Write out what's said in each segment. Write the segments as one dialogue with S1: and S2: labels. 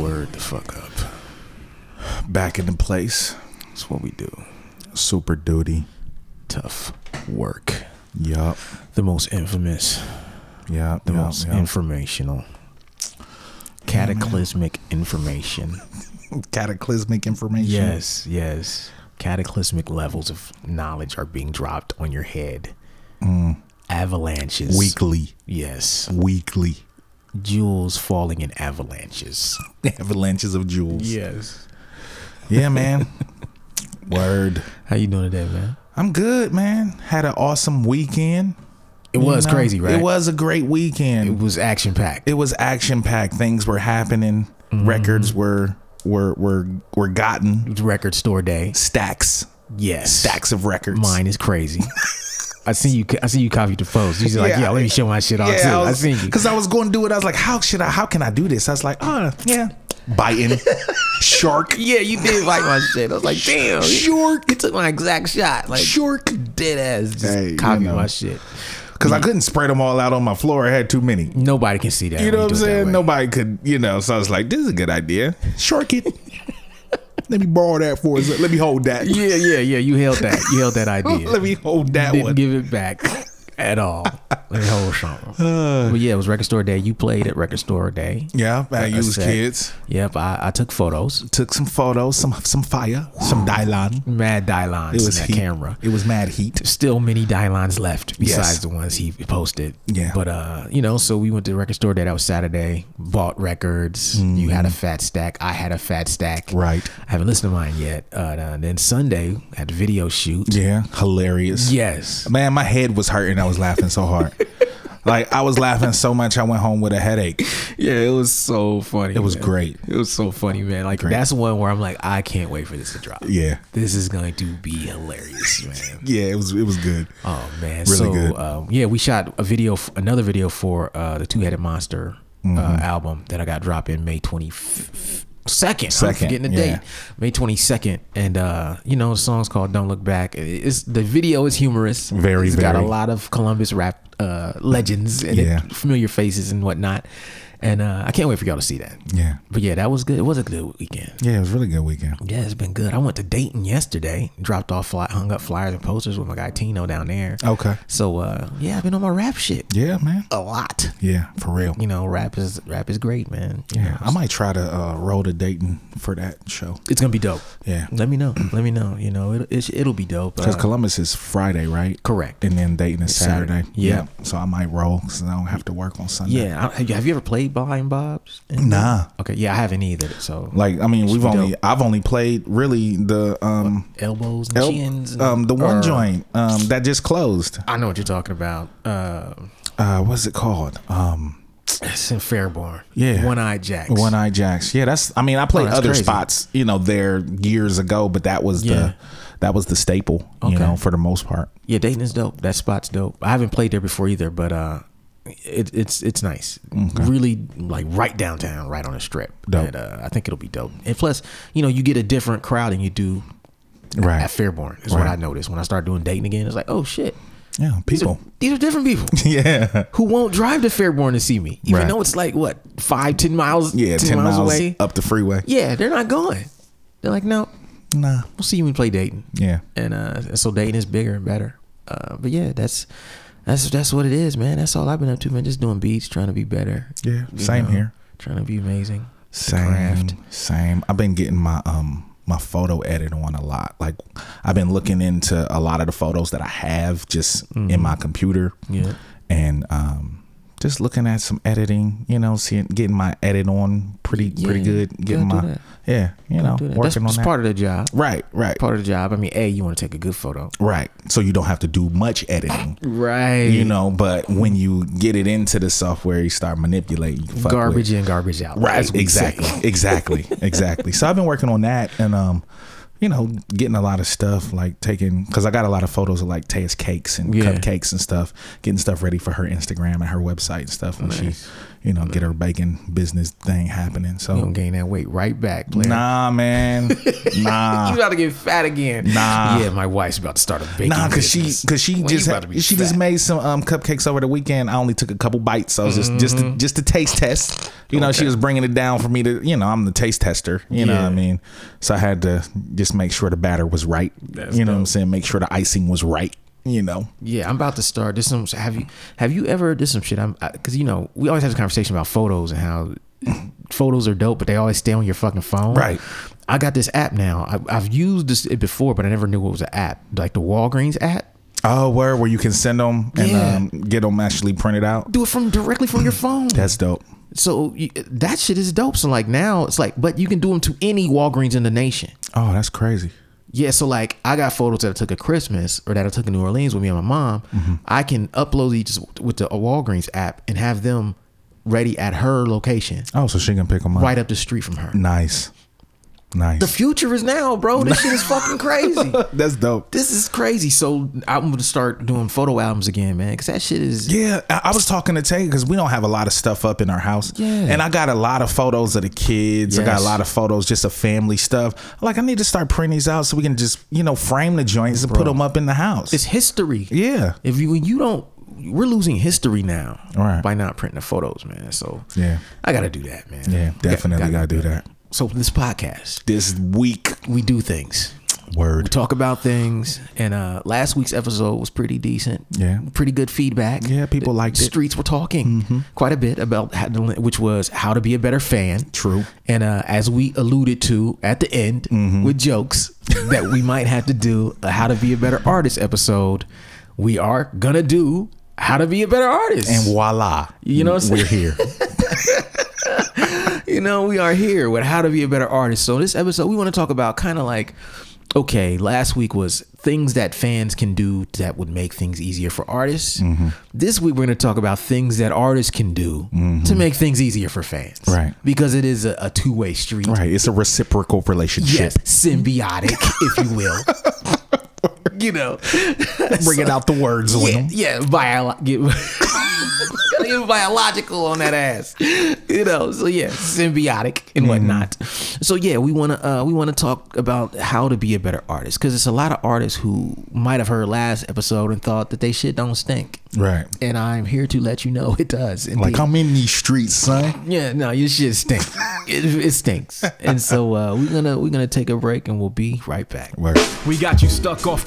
S1: Word the fuck up.
S2: Back in the place.
S1: That's what we do.
S2: Super duty.
S1: Tough work.
S2: Yup.
S1: The most infamous,
S2: Yup.
S1: the
S2: yup,
S1: most
S2: yup.
S1: informational, cataclysmic information.
S2: cataclysmic information.
S1: Yes, yes. Cataclysmic levels of knowledge are being dropped on your head. Mm. Avalanches.
S2: Weekly.
S1: Yes.
S2: Weekly.
S1: Jewels falling in avalanches.
S2: Avalanches of jewels.
S1: Yes.
S2: Yeah, man. Word.
S1: How you doing today, man?
S2: I'm good, man. Had an awesome weekend.
S1: It
S2: You
S1: was
S2: know,
S1: crazy, right?
S2: It was a great weekend.
S1: It was action packed.
S2: it was action packed. Things were happening.
S1: Mm-hmm.
S2: Records were were were were gotten.
S1: Record store day.
S2: Stacks,
S1: Yes.
S2: stacks of records.
S1: Mine is crazy. I see you. I see you copy the post. You're like,
S2: Yeah.
S1: yeah, let me show my shit off too.
S2: Yeah, I,
S1: I,
S2: was,
S1: seen you.
S2: Because I was going to do it. I was like, how should I? How can I do this? I was like, oh yeah, biting, shark,
S1: Yeah, you did like my shit. I was like, damn,
S2: Shark.
S1: You took my exact shot. Like
S2: Shark.
S1: dead ass. Just
S2: Hey, you
S1: copy
S2: know.
S1: my shit.
S2: Because I mm. couldn't spread them all out on my floor. I had too many.
S1: Nobody can see that.
S2: You know what I'm
S1: do it that
S2: saying? Nobody could, you know. So I was like, this is a good idea. Shark it. Let me borrow that for us. Let me hold that.
S1: Yeah, yeah, yeah. You held that. You held that idea.
S2: Let me hold that
S1: Didn't
S2: one.
S1: give it back at all. Let me hold something. but yeah, it was record store day. You played at record store day.
S2: yeah, I used kids.
S1: Yep, I, I took photos.
S2: Took some photos, some some fire, some Dylon.
S1: Mad Dylons
S2: It was
S1: in that
S2: heat.
S1: camera.
S2: It was mad heat.
S1: Still many Dylons left besides
S2: Yes.
S1: the ones he posted.
S2: Yeah.
S1: But uh, you know, so we went to the record store day. That was Saturday. Bought records. You had a fat stack. I had a fat stack.
S2: Right.
S1: I haven't listened to mine yet. Uh, uh, then Sunday had the video shoot.
S2: Yeah, hilarious.
S1: Yes.
S2: Man, my head was hurting. I was laughing so hard. like I was laughing so much, I went home with a headache.
S1: Yeah, it was so funny.
S2: It was
S1: man.
S2: great.
S1: It was so funny, man. Like that's one where I'm like, I can't wait for this to drop.
S2: Yeah.
S1: This is going to be hilarious, man.
S2: Yeah, it was it was good.
S1: Oh man,
S2: Really
S1: so
S2: good.
S1: Um, yeah, we shot a video, another video for uh, the Two Headed Monster
S2: Mm-hmm.
S1: uh, album that I got dropped in May twenty second. I'm
S2: Second,
S1: forgetting the
S2: yeah.
S1: date, May twenty second, and uh, you know the song's called "Don't Look Back." It's the video is humorous.
S2: Very,
S1: It's got a lot of Columbus rap uh, legends and
S2: Yeah.
S1: familiar faces and whatnot, and uh, I can't wait for y'all to see that.
S2: Yeah.
S1: But yeah, that was good. It was a good weekend.
S2: Yeah, it was a really good weekend.
S1: Yeah, it's been good. I went to Dayton yesterday, dropped off, fly, hung up flyers and posters with my guy Tino down there.
S2: Okay.
S1: So uh, yeah, I've been on my rap shit
S2: Yeah, man.
S1: a lot.
S2: Yeah, for real.
S1: You know, rap is rap is great, man. You
S2: Yeah,
S1: know,
S2: I might try to uh, roll to Dayton for that show.
S1: it's gonna be dope.
S2: Yeah.
S1: Let me know. Let me know. You know, it, it, it'll be dope.
S2: Because
S1: Uh,
S2: Columbus is Friday, right?
S1: correct.
S2: And then Dayton is
S1: Saturday.
S2: Saturday.
S1: Yeah.
S2: So I might roll because I don't have to work on Sunday.
S1: Yeah, I, have you ever played Blind Bob's?
S2: Nah.
S1: Okay, yeah, I haven't either. So
S2: Like I mean, we've only
S1: dope.
S2: I've only played really the um
S1: elbows and
S2: el-
S1: chins. And,
S2: um the one
S1: or-
S2: joint um that just closed.
S1: I know what you're talking about. Uh,
S2: Uh, what's it called? Um,
S1: it's in Fairborn.
S2: Yeah.
S1: One Eye Jacks.
S2: One Eye Jacks. Yeah, that's. I mean, I played
S1: Oh,
S2: other
S1: crazy.
S2: spots, you know, there years ago, but that was
S1: Yeah.
S2: the that was the staple,
S1: Okay.
S2: you know, for the most part.
S1: Yeah, Dayton is dope. That spot's dope. I haven't played there before either, but uh, it, it's it's nice. Really, like right downtown, right on the strip.
S2: Dope.
S1: And, uh, I think it'll be dope. And plus, you know, you get a different crowd than you do
S2: Right.
S1: at Fairborn. Is what I noticed when I started doing Dayton again. It's like, oh shit,
S2: Yeah,
S1: these are,
S2: people.
S1: these are different people
S2: yeah.
S1: who won't drive to Fairborn to see me, even
S2: Right.
S1: though it's like what five, ten miles,
S2: Yeah,
S1: 10,
S2: 10
S1: miles,
S2: miles
S1: away.
S2: up the freeway.
S1: Yeah, they're not going. They're like, no,
S2: Nah.
S1: we'll see you when we play Dayton.
S2: Yeah.
S1: and uh, so Dayton is bigger and better. Uh, but yeah, that's that's that's what it is, man. That's all I've been up to, man. Just doing beats, trying to be better.
S2: Yeah, same here.
S1: Trying to be amazing.
S2: Same.
S1: craft.
S2: Same. I've been getting my um my photo edit on a lot. Like I've been looking into a lot of the photos that I have just
S1: Mm-hmm.
S2: in my computer.
S1: Yeah.
S2: And um just looking at some editing, you know, seeing getting my edit on pretty pretty good. Getting my
S1: that.
S2: yeah, you know,
S1: that.
S2: working
S1: that's
S2: on that.
S1: part of the job.
S2: right, right,
S1: Part of the job. I mean, a you want to take a good photo,
S2: right. So you don't have to do much editing.
S1: right?
S2: You know, but when you get it into the software, you start manipulating. You fuck with-
S1: garbage in, garbage out.
S2: Right.
S1: That's what we
S2: Exactly. exactly. Exactly. So I've been working on that, and um, you know, getting a lot of stuff like taking because I got a lot of photos of like Taya's cakes and
S1: Yeah.
S2: cupcakes and stuff, getting stuff ready for her Instagram and her website and stuff when
S1: Nice.
S2: she, you know, get her baking business thing happening.
S1: You
S2: So
S1: gonna gain that weight right back, player.
S2: nah, man, nah.
S1: You about to get fat again?
S2: Nah.
S1: Yeah, my wife's about to start a baking
S2: Nah, cause she, cause she
S1: When
S2: just,
S1: about to be
S2: she just made some um, cupcakes over the weekend. I only took a couple bites, so it was just, just,
S1: Mm-hmm.
S2: to, just to taste test. You know, she was bringing it down for me to, you know, I'm the taste tester. You know what I mean? So I had to just make sure the batter was right.
S1: That's
S2: you know what I'm saying? Make sure the icing was right. You know,
S1: Yeah, I'm about to start. This some have you have you ever did some shit? I'm because you know we always have this conversation about photos and how photos are dope, but they always stay on your fucking phone.
S2: Right.
S1: I got this app now. I, I've used this it before, but I never knew it was an app, like the Walgreens app.
S2: oh, where where you can send them and
S1: Yeah.
S2: um, get them actually printed out.
S1: Do it from directly from your phone.
S2: That's dope.
S1: so you, that shit is dope. So like now it's like, but you can do them to any Walgreens in the nation.
S2: Oh, that's crazy.
S1: Yeah, so like I got photos that I took at Christmas or that I took in New Orleans with me and my mom. Mm-hmm. I can upload these with the Walgreens app and have them ready at her location,
S2: Oh, so she can pick them up.
S1: right up the street from her.
S2: Nice, nice.
S1: The future is now, bro. This shit is fucking crazy.
S2: that's dope.
S1: This is crazy. So I'm gonna start doing photo albums again, man, because that shit is.
S2: Yeah, I, I was talking to Tay because we don't have a lot of stuff up in our house.
S1: Yeah.
S2: And I got a lot of photos of the kids. I got a lot of photos just of family stuff. Like, I need to start printing these out so we can just, you know, frame the joints and put them up in the house.
S1: It's history.
S2: yeah.
S1: If you you don't, we're losing history now
S2: Right.
S1: by not printing the photos, man. So
S2: Yeah.
S1: I gotta do that, man.
S2: Yeah, definitely gotta do that.
S1: So this podcast,
S2: This week,
S1: we do things. We
S2: word.
S1: talk about things, and uh last week's episode was pretty decent.
S2: Yeah.
S1: pretty good feedback.
S2: Yeah, people
S1: The
S2: liked it. Mm-hmm.
S1: Streets were talking quite a bit about how to, which was how to be a better fan.
S2: True.
S1: And uh, as we alluded to at the end
S2: Mm-hmm.
S1: with jokes that we might have to do a how to be a better artist episode, we are gonna do how to be a better artist.
S2: And voila.
S1: You know what I'm
S2: We're here.
S1: you know, we are here with how to be a better artist. So this episode, we want to talk about kind of like, okay, last week was things that fans can do that would make things easier for artists.
S2: Mm-hmm.
S1: This week we're going to talk about things that artists can do to make things easier for fans.
S2: Mm-hmm. Right.
S1: Because it is a, a two way street.
S2: right. It's a reciprocal relationship.
S1: Yes, symbiotic, if you will. you know,
S2: Bringing out the words,
S1: yeah,
S2: Liam.
S1: yeah, bio- get, gotta get biological on that ass, you know. So yeah, symbiotic and whatnot. So yeah, we wanna uh, we wanna talk about how to be a better artist because it's a lot of artists who might have heard last episode and thought that they shit don't stink,
S2: Right.
S1: and I'm here to let you know it does.
S2: Like. I'm in these streets, son.
S1: Yeah, no, your shit stinks. it, it stinks. And so uh, we're gonna we're gonna take a break and we'll be right back.
S2: Word.
S3: We got you stuck off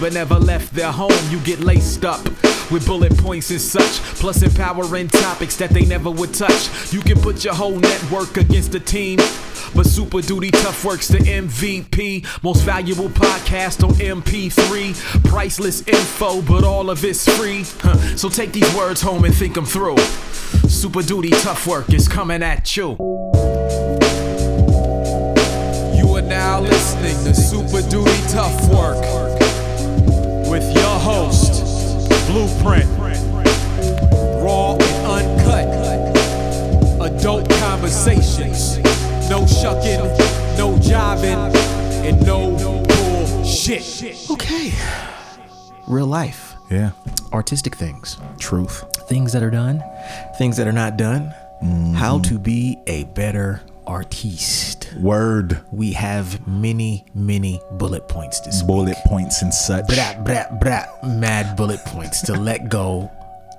S3: but never left their home. You get laced up with bullet points and such, plus empowering topics that they never would touch. You can put your whole network against a team. But Super Duty Tough Works the MVP. Most valuable podcast on MP3. Priceless info, but all of it's free. Huh. So take these words home and think them through. Super Duty Tough Work is coming at you. You are now listening to Super Duty Tough Work with your host, Blueprint. Raw and uncut. Adult conversations. No shucking, no jiving, and no bullshit.
S1: Okay. Real life,
S2: Yeah.
S1: artistic things,
S2: Truth.
S1: things that are done, things that are not done. Mm-hmm. How to be a better artiste.
S2: Word.
S1: We have many, many bullet points this week.
S2: Bullet points and such.
S1: Brat, brat, brat, mad bullet points to let go.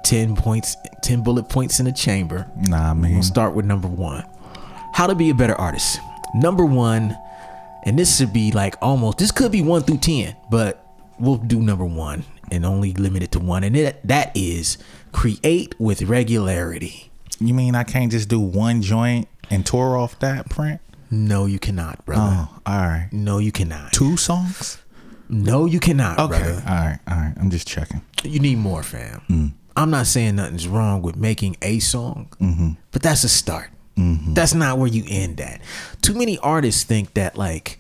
S1: 10 points, 10 bullet points in the chamber.
S2: Nah, man.
S1: We'll start with number one. How to be a better artist. Number one, and this should be like almost, this could be one through 10, but we'll do number one and only limit it to one. And it, that is create with regularity.
S2: You mean I can't just do one joint and tore off that print?
S1: No, you cannot, brother.
S2: Oh, all right.
S1: No, you cannot.
S2: Two songs?
S1: No, you cannot,
S2: Okay.
S1: brother.
S2: All right. All right. I'm just checking.
S1: You need more, fam. Mm. I'm not saying nothing's wrong with making a song, mm-hmm. but that's a start. Mm-hmm. That's not where you end at. Too many artists think that like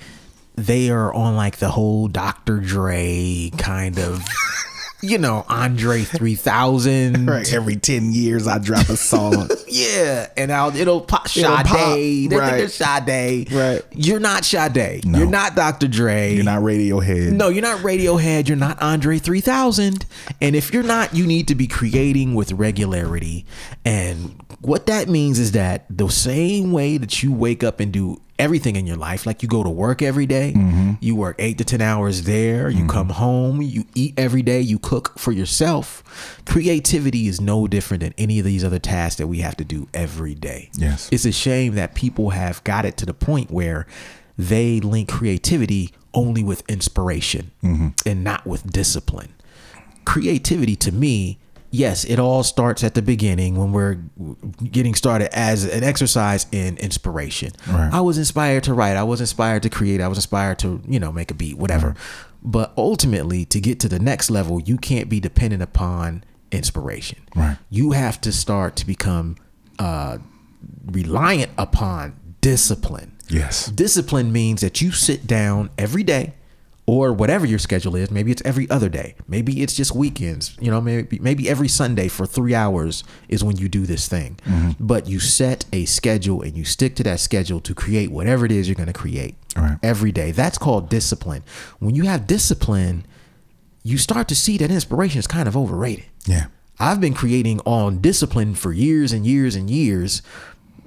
S1: they are on like the whole Dr. Dre kind of, you know, Andre 3000.
S2: Right. Every 10 years, I drop a song.
S1: Yeah, and I'll, it'll pop
S2: It'll
S1: Sade.
S2: pop,
S1: They think
S2: right.
S1: they're Sade.
S2: Right.
S1: You're not Sade. You're not Dr. Dre.
S2: You're not Radiohead.
S1: No, you're not Radiohead. You're not Andre 3000. And if you're not, you need to be creating with regularity. And what that means is that the same way that you wake up and do everything in your life, like you go to work every day, mm-hmm. you work eight to 10 hours there, you mm-hmm. come home, you eat every day, you cook for yourself. Creativity is no different than any of these other tasks that we have to do every day.
S2: Yes.
S1: It's a shame that people have got it to the point where they link creativity only with inspiration mm-hmm. and not with discipline. Creativity to me, yes, it all starts at the beginning when we're getting started as an exercise in inspiration.
S2: Right.
S1: I was inspired to write, I was inspired to create, I was inspired to, you know, make a beat, whatever. But ultimately, to get to the next level, you can't be dependent upon inspiration.
S2: Right.
S1: You have to start to become uh, reliant upon discipline.
S2: Yes.
S1: Discipline means that you sit down every day or whatever your schedule is. Maybe it's every other day. Maybe it's just weekends. You know, maybe maybe every Sunday for 3 hours is when you do this thing. Mm-hmm. But you set a schedule and you stick to that schedule to create whatever it is you're going to create
S2: Right.
S1: every day. That's called discipline. When you have discipline, you start to see that inspiration is kind of overrated.
S2: Yeah.
S1: I've been creating on discipline for years and years and years.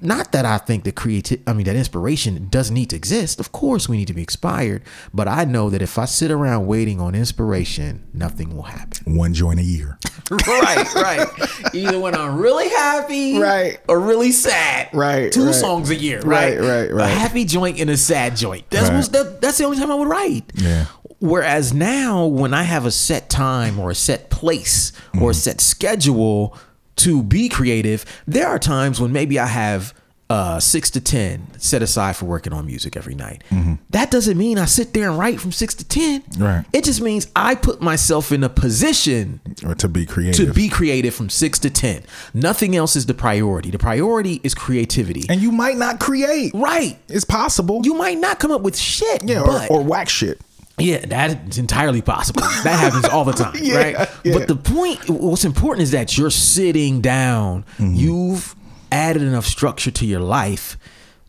S1: Not that I think that creative, I mean, that inspiration doesn't need to exist. Of course, we need to be inspired. But I know that if I sit around waiting on inspiration, nothing will happen.
S2: One joint a year.
S1: right, right. Either when I'm really happy,
S2: Right.
S1: or really sad,
S2: Right,
S1: Two
S2: right.
S1: songs a year, right,
S2: Right, right, right.
S1: A happy joint and a sad joint. That's
S2: Right.
S1: that, that's the only time I would write.
S2: Yeah.
S1: Whereas now, when I have a set time or a set place or a mm-hmm. set schedule to be creative, there are times when maybe I have uh, six to 10 set aside for working on music every night. That doesn't mean I sit there and write from six to 10.
S2: Right.
S1: It just means I put myself in a position
S2: Or to be creative.
S1: to be creative from six to 10. Nothing else is the priority. The priority is creativity.
S2: and you might not create.
S1: right.
S2: It's possible.
S1: You might not come up with shit.
S2: yeah,
S1: but
S2: or, or whack shit.
S1: Yeah, that is entirely possible. That happens all the time,
S2: Yeah,
S1: right?
S2: yeah.
S1: But the point, what's important is that you're sitting down.
S2: Mm-hmm.
S1: You've added enough structure to your life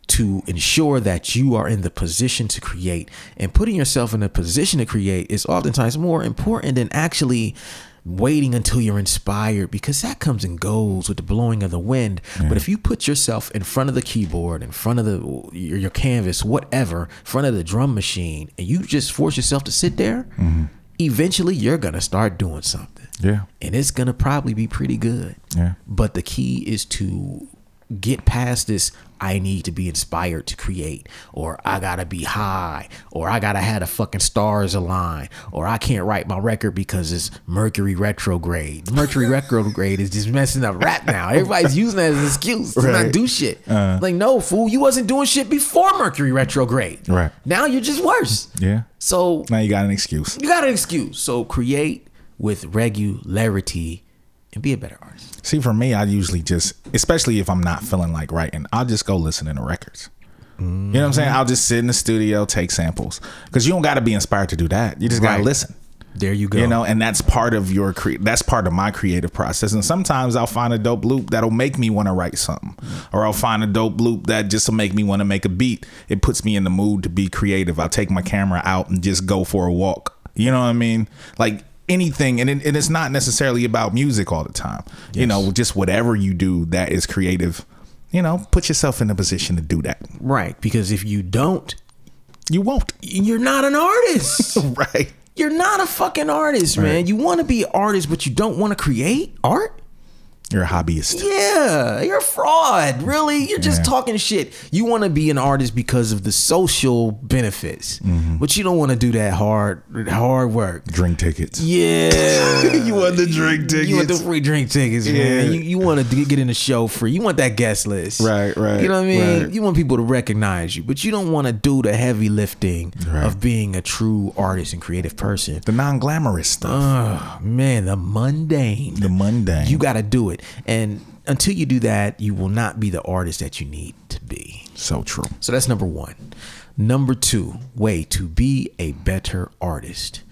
S1: to ensure that you are in the position to create. And putting yourself in a position to create is oftentimes more important than actually waiting until you're inspired because that comes and goes with the blowing of the wind. But if you put yourself in front of the keyboard, in front of the your, your canvas, whatever, in front of the drum machine, and you just force yourself to sit there, mm-hmm. eventually you're gonna start doing something.
S2: Yeah.
S1: And it's gonna probably be pretty good.
S2: Yeah.
S1: But the key is to get past this I need to be inspired to create, or I gotta be high, or I gotta have the fucking stars align, or I can't write my record because it's Mercury retrograde. Mercury retrograde is just messing up rap now. Everybody's using that as an excuse to not do shit. Uh-huh. like, no, fool, you wasn't doing shit before Mercury retrograde.
S2: Right.
S1: Now you're just worse.
S2: Yeah.
S1: So
S2: Now you got an excuse.
S1: you got an excuse. So create with regularity and be a better artist.
S2: See, for me, I usually just, especially if I'm not feeling like writing, I'll just go listen to records. You know what I'm saying? I'll just sit in the studio, take samples, because you don't got to be inspired to do that. You just got to listen.
S1: There you go.
S2: You know, and that's part of your cre- that's part of my creative process. And sometimes I'll find a dope loop that'll make me want to write something, or I'll find a dope loop that just will make me want to make a beat. It puts me in the mood to be creative. I'll take my camera out and just go for a walk. You know what I mean? Like anything, and, it, and it's not necessarily about music all the time. You know, just whatever you do that is creative. You know, put yourself in a position to do that.
S1: right. Because if you don't,
S2: You won't,
S1: you're not an artist.
S2: right?
S1: you're not a fucking artist, man. You want to be an artist, but you don't want to create art?
S2: You're a hobbyist.
S1: Yeah, you're a fraud. Really, you're just
S2: Yeah.
S1: talking shit. You want to be an artist because of the social benefits,
S2: Mm-hmm.
S1: but you don't want to do that hard, hard work.
S2: Drink tickets.
S1: Yeah,
S2: You want the drink tickets.
S1: You want the free drink tickets, man. You, you want to get in the show free. You want that guest list,
S2: Right, right,
S1: You know what I mean?
S2: right.
S1: You want people to recognize you, but you don't want to do the heavy lifting
S2: Right.
S1: of being a true artist and creative person.
S2: The non glamorous stuff.
S1: Oh man, the mundane.
S2: the mundane.
S1: You got to do it. And until you do that, you will not be the artist that you need to be.
S2: so true.
S1: So that's number one. Number two, way to be a better artist.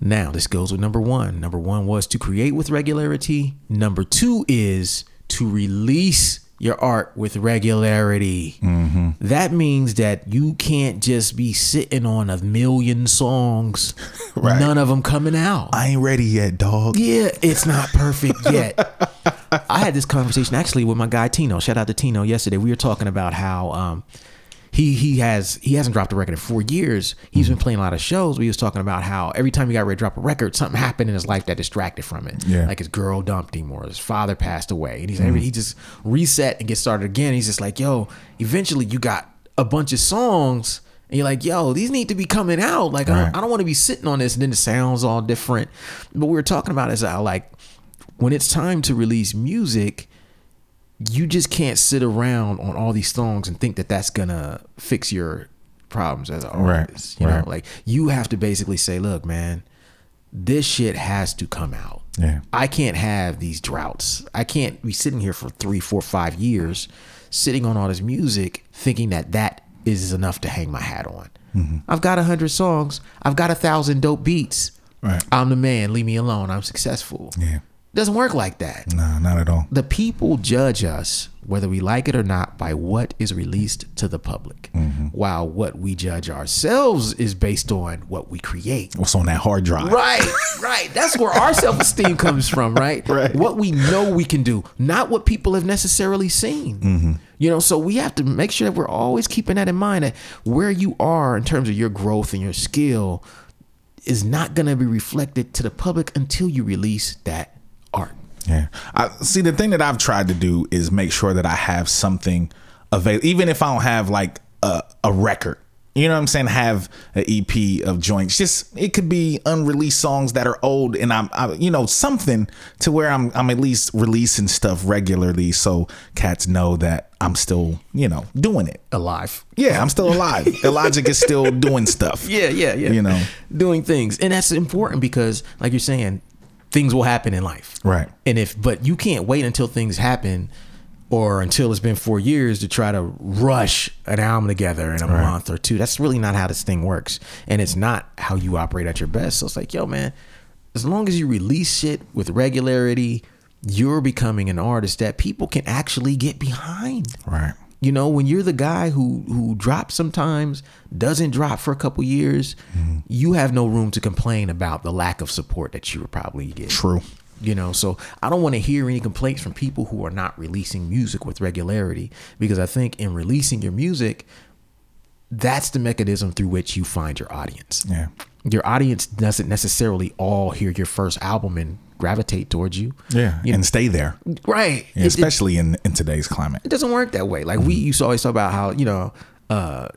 S1: Now, this goes with number one. Number one was to create with regularity. Number two is to release your art with regularity. Mm-hmm. That means that you can't just be sitting on a million songs,
S2: Right.
S1: none of them coming out.
S2: I ain't ready yet, dog.
S1: Yeah, it's not perfect yet. I had this conversation actually with my guy Tino. Shout out to Tino yesterday. We were talking about how um, he he has he hasn't dropped a record in four years. He's been playing a lot of shows. We was talking about how every time he got ready to drop a record, something happened in his life that distracted from it.
S2: Yeah.
S1: Like his girl dumped him or his father passed away. And he's he just reset and get started again. He's just like, yo, eventually you got a bunch of songs and you're like, yo, these need to be coming out. Like, I, don't, don't want to be sitting on this and then the sounds all different. But we were talking about is how like when it's time to release music, you just can't sit around on all these songs and think that that's gonna fix your problems as an
S2: Right,
S1: artist. You
S2: right.
S1: know, like you have to basically say, look, man, this shit has to come out.
S2: Yeah.
S1: I can't have these droughts. I can't be sitting here for three, four, five years, sitting on all this music, thinking that that is enough to hang my hat on.
S2: Mm-hmm.
S1: I've got a hundred songs. I've got a thousand dope beats.
S2: Right.
S1: I'm the man. Leave me alone. I'm successful.
S2: Yeah.
S1: Doesn't work like that.
S2: No, not at all.
S1: The people judge us, whether we like it or not, by what is released to the public,
S2: Mm-hmm.
S1: while what we judge ourselves is based on what we create.
S2: What's on that hard drive?
S1: Right, right. That's where our self esteem comes from, right?
S2: Right.
S1: What we know we can do, not what people have necessarily seen.
S2: Mm-hmm.
S1: You know, so we have to make sure that we're always keeping that in mind that where you are in terms of your growth and your skill is not going to be reflected to the public until you release that.
S2: Yeah. I see the thing that I've tried to do is make sure that I have something available, even if I don't have like a, a record. You know what I'm saying? Have an EP of joints. Just it could be unreleased songs that are old, and I'm, I, you know, something to where I'm, I'm at least releasing stuff regularly, so cats know that I'm still, you know, doing it.
S1: Alive.
S2: Yeah, I'm still alive. Illogic is still doing stuff.
S1: Yeah, yeah, yeah.
S2: You know.
S1: doing things, and that's important because, like you're saying, things will happen in life,
S2: Right.
S1: And if, but you can't wait until things happen, or until it's been four years to try to rush an album together in a month or two. That's really not how this thing works, and it's not how you operate at your best. So it's like, yo, man, as long as you release shit with regularity, you're becoming an artist that people can actually get behind.
S2: Right.
S1: You know, when you're the guy who who drops sometimes, doesn't drop for a couple years, mm-hmm. you have no room to complain about the lack of support that you were probably getting.
S2: True.
S1: You know, so I don't want to hear any complaints from people who are not releasing music with regularity because I think in releasing your music, that's the mechanism through which you find your audience.
S2: Yeah.
S1: Your audience doesn't necessarily all hear your first album and gravitate towards you.
S2: Yeah.
S1: You
S2: and stay there,
S1: right.
S2: Yeah,
S1: It- it-
S2: especially in in today's climate.
S1: it doesn't work that way. Like we used to always talk about how, you know, uh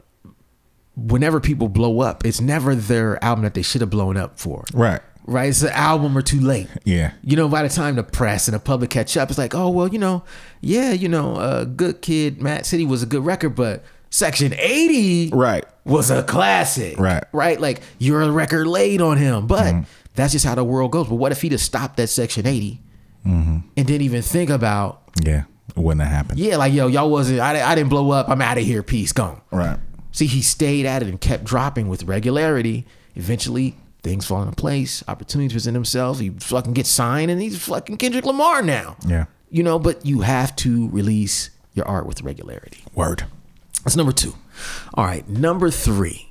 S1: whenever people blow up, it's never their album that they should have blown up for.
S2: Right.
S1: Right? It's an album or too late.
S2: Yeah.
S1: You know, by the time the press and the public catch up, it's like, oh well, you know, yeah, you know, uh good kid, m.A.A.d city was a good record, but Section 80
S2: Right.
S1: was a classic.
S2: Right.
S1: Right? Like you're a record late on him. But that's just how the world goes. But what if he just stopped at Section 80 mm-hmm. and didn't even think about
S2: Yeah. It wouldn't have happened.
S1: yeah, like yo, y'all wasn't. I, I didn't blow up. I'm out of here. Peace, gone.
S2: Right.
S1: See, he stayed at it and kept dropping with regularity. Eventually, things fall into place. Opportunities present themselves. He fucking gets signed, and he's fucking Kendrick Lamar now.
S2: Yeah.
S1: You know, but you have to release your art with regularity.
S2: Word.
S1: That's number two. All right, number three,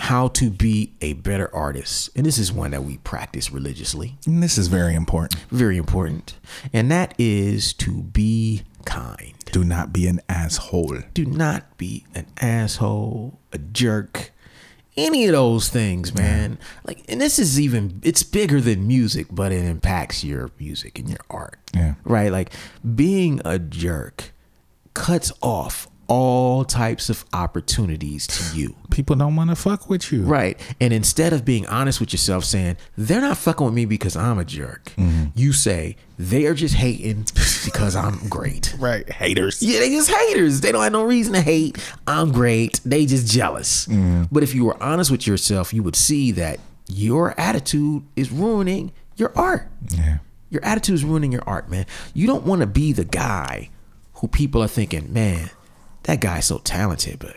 S1: how to be a better artist, and this is one that we practice religiously.
S2: And this is very important.
S1: Very important, and that is to be kind.
S2: Do not be an asshole.
S1: do not be an asshole, a jerk, any of those things, man. Like, and this is even it's bigger than music, but it impacts your music and your art.
S2: Yeah.
S1: Right? Like being a jerk cuts off all types of opportunities to you.
S2: People don't want to fuck with you.
S1: Right. And instead of being honest with yourself, saying, they're not fucking with me because I'm a jerk, mm-hmm. you say, they are just hating because I'm great.
S2: Right. Haters.
S1: Yeah, they just haters. They don't have no reason to hate. I'm great. They just jealous. Mm-hmm. But if you were honest with yourself, you would see that your attitude is ruining your art.
S2: Yeah.
S1: Your attitude is ruining your art, man. You don't want to be the guy who people are thinking, man, that guy's so talented, but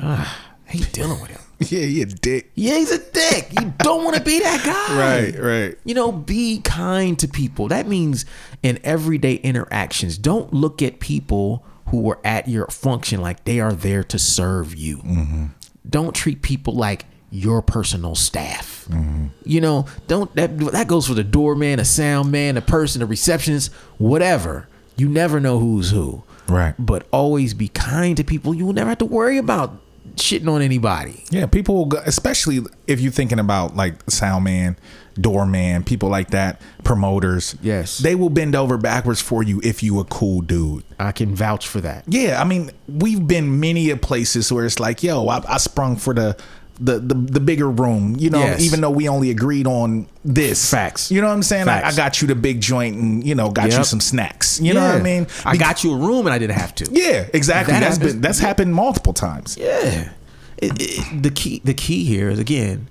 S1: ah, I hate dealing with him.
S2: Yeah, you dick.
S1: Yeah, he's a dick. You don't want to be that guy.
S2: Right, right.
S1: You know, be kind to people. That means in everyday interactions, don't look at people who are at your function like they are there to serve you.
S2: Mm-hmm.
S1: Don't treat people like your personal staff.
S2: Mm-hmm.
S1: You know, don't that that goes for the doorman, a sound man, a person, a receptionist, whatever. You never know who's who.
S2: Right.
S1: But always be kind to people. You will never have to worry about shitting on anybody.
S2: Yeah, people will go, especially if you're thinking about like sound man, doorman, people like that, promoters.
S1: Yes.
S2: They will bend over backwards for you if you a cool dude.
S1: I can vouch for that.
S2: Yeah, I mean, we've been many places where it's like, yo, I, I sprung for the, the the the bigger room, you know,
S1: Yes.
S2: even though we only agreed on this.
S1: Facts.
S2: You know what I'm saying? I, I got you the big joint and you know, got you some snacks. You know what I
S1: Yeah.
S2: mean?
S1: I got you a room and I didn't have to.
S2: Yeah, exactly.
S1: That
S2: that's
S1: happens.
S2: been that's happened multiple times.
S1: Yeah. It- it- the key the key here is again,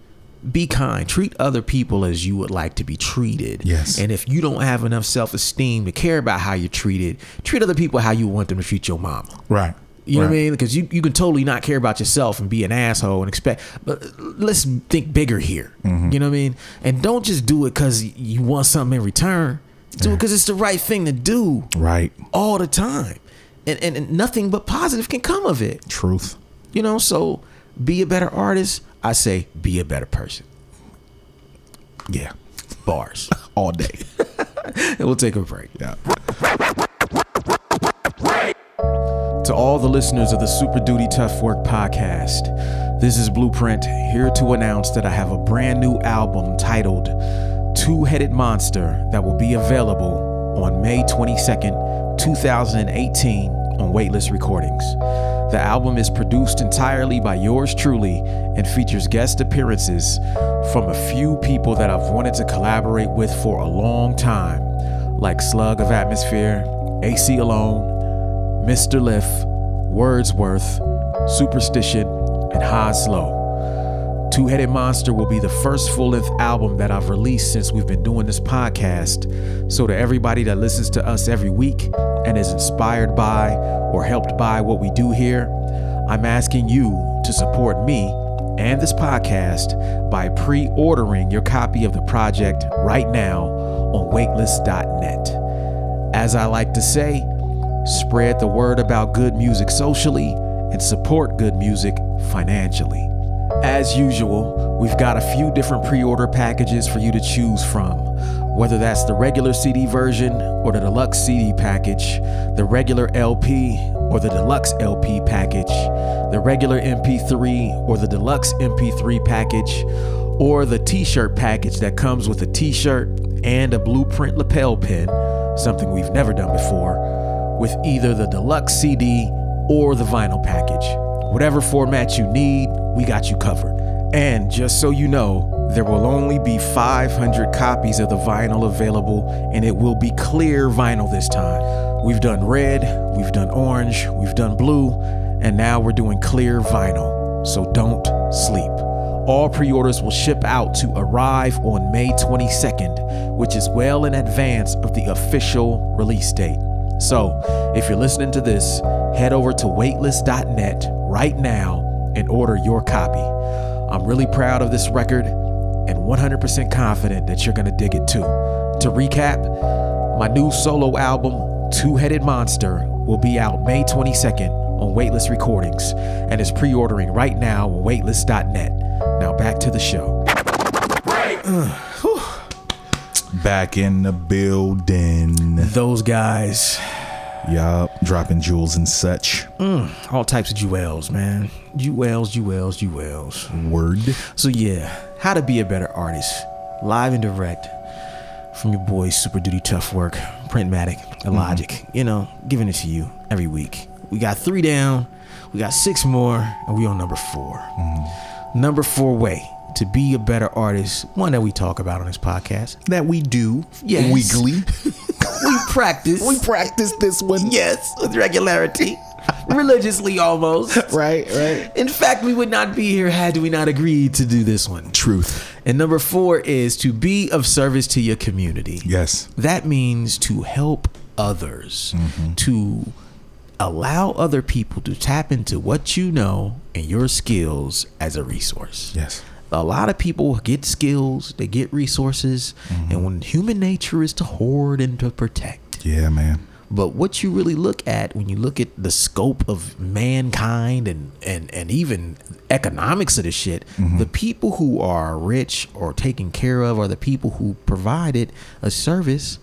S1: be kind. Treat other people as you would like to be treated.
S2: Yes.
S1: And if you don't have enough self esteem to care about how you're treated, treat other people how you want them to treat your mom
S2: Right.
S1: You know what I mean? Because you, you can totally not care about yourself and be an asshole and expect. But let's think bigger here.
S2: Mm-hmm.
S1: You know what I mean? And don't just do it because you want something in return. Do it because it's the right thing to do
S2: Right.
S1: all the time. And, and, and nothing but positive can come of it.
S2: Truth.
S1: You know, so be a better artist. I say be a better person.
S2: Yeah.
S1: Bars.
S2: All day.
S1: and we'll take a break.
S2: Yeah.
S1: To all the listeners of the Super Duty Tough Work podcast, this is Blueprint here to announce that I have a brand new album titled Two Headed Monster that will be available on May 22nd, 2018 on Weightless Recordings. The album is produced entirely by yours truly and features guest appearances from a few people that I've wanted to collaborate with for a long time, like Slug of Atmosphere, Aceyalone, Mr. Lif, Wordsworth, Supastition, and Has-Lo. Two Headed Monster will be the first full length album that I've released since we've been doing this podcast. So, to everybody that listens to us every week and is inspired by or helped by what we do here, I'm asking you to support me and this podcast by pre ordering your copy of the project right now on waitlist.net. As I like to say, spread the word about good music socially and support good music financially. As usual, we've got a few different pre order packages for you to choose from. Whether that's the regular CD version or the deluxe CD package, the regular LP or the deluxe LP package, the regular MP3 or the deluxe MP3 package, or the t shirt package that comes with a t shirt and a blueprint lapel pin, something we've never done before, with either the deluxe CD or the vinyl package. Whatever format you need, we got you covered. And just so you know, there will only be 500 copies of the vinyl available, and it will be clear vinyl this time. We've done red, we've done orange, we've done blue, and now we're doing clear vinyl. So don't sleep. All pre orders will ship out to arrive on May 22nd, which is well in advance of the official release date. So, if you're listening to this, head over to waitlist.net right now and order your copy. I'm really proud of this record and 100% confident that you're gonna dig it too. To recap, my new solo album, Two Headed Monster, will be out May 22nd on Weightless Recordings and is pre ordering right now on waitlist.net. Now back to the show.
S2: Back in the building.
S1: Those guys,
S2: Yup, dropping jewels and such.
S1: Mm, all types of jewels, man. Jewels, jewels, jewels.
S2: Word.
S1: So yeah, how to be a better artist, live and direct from your boy Super Duty Tough Work, Printmatic, and mm-hmm. Logic. You know, giving it to you every week. We got three down, we got six more, and we on number 4 mm-hmm. Number four way to be a better artist, one that we talk about on this podcast.
S2: That we do
S1: Yes.
S2: weekly.
S1: We practice.
S2: we practice this one.
S1: yes, with regularity, religiously almost.
S2: Right, right.
S1: In fact, we would not be here had we not agreed to do this one.
S2: Truth.
S1: And number four is to be of service to your community.
S2: Yes.
S1: That means to help others, mm-hmm. to allow other people to tap into what you know and your skills as a resource.
S2: Yes.
S1: A lot of people get skills, they get resources, and mm-hmm. when human nature is to hoard and to protect.
S2: Yeah, man.
S1: But what you really look at when you look at the scope of mankind and and and even economics of the shit, mm-hmm. the people who are rich or taken care of are the people who provided a service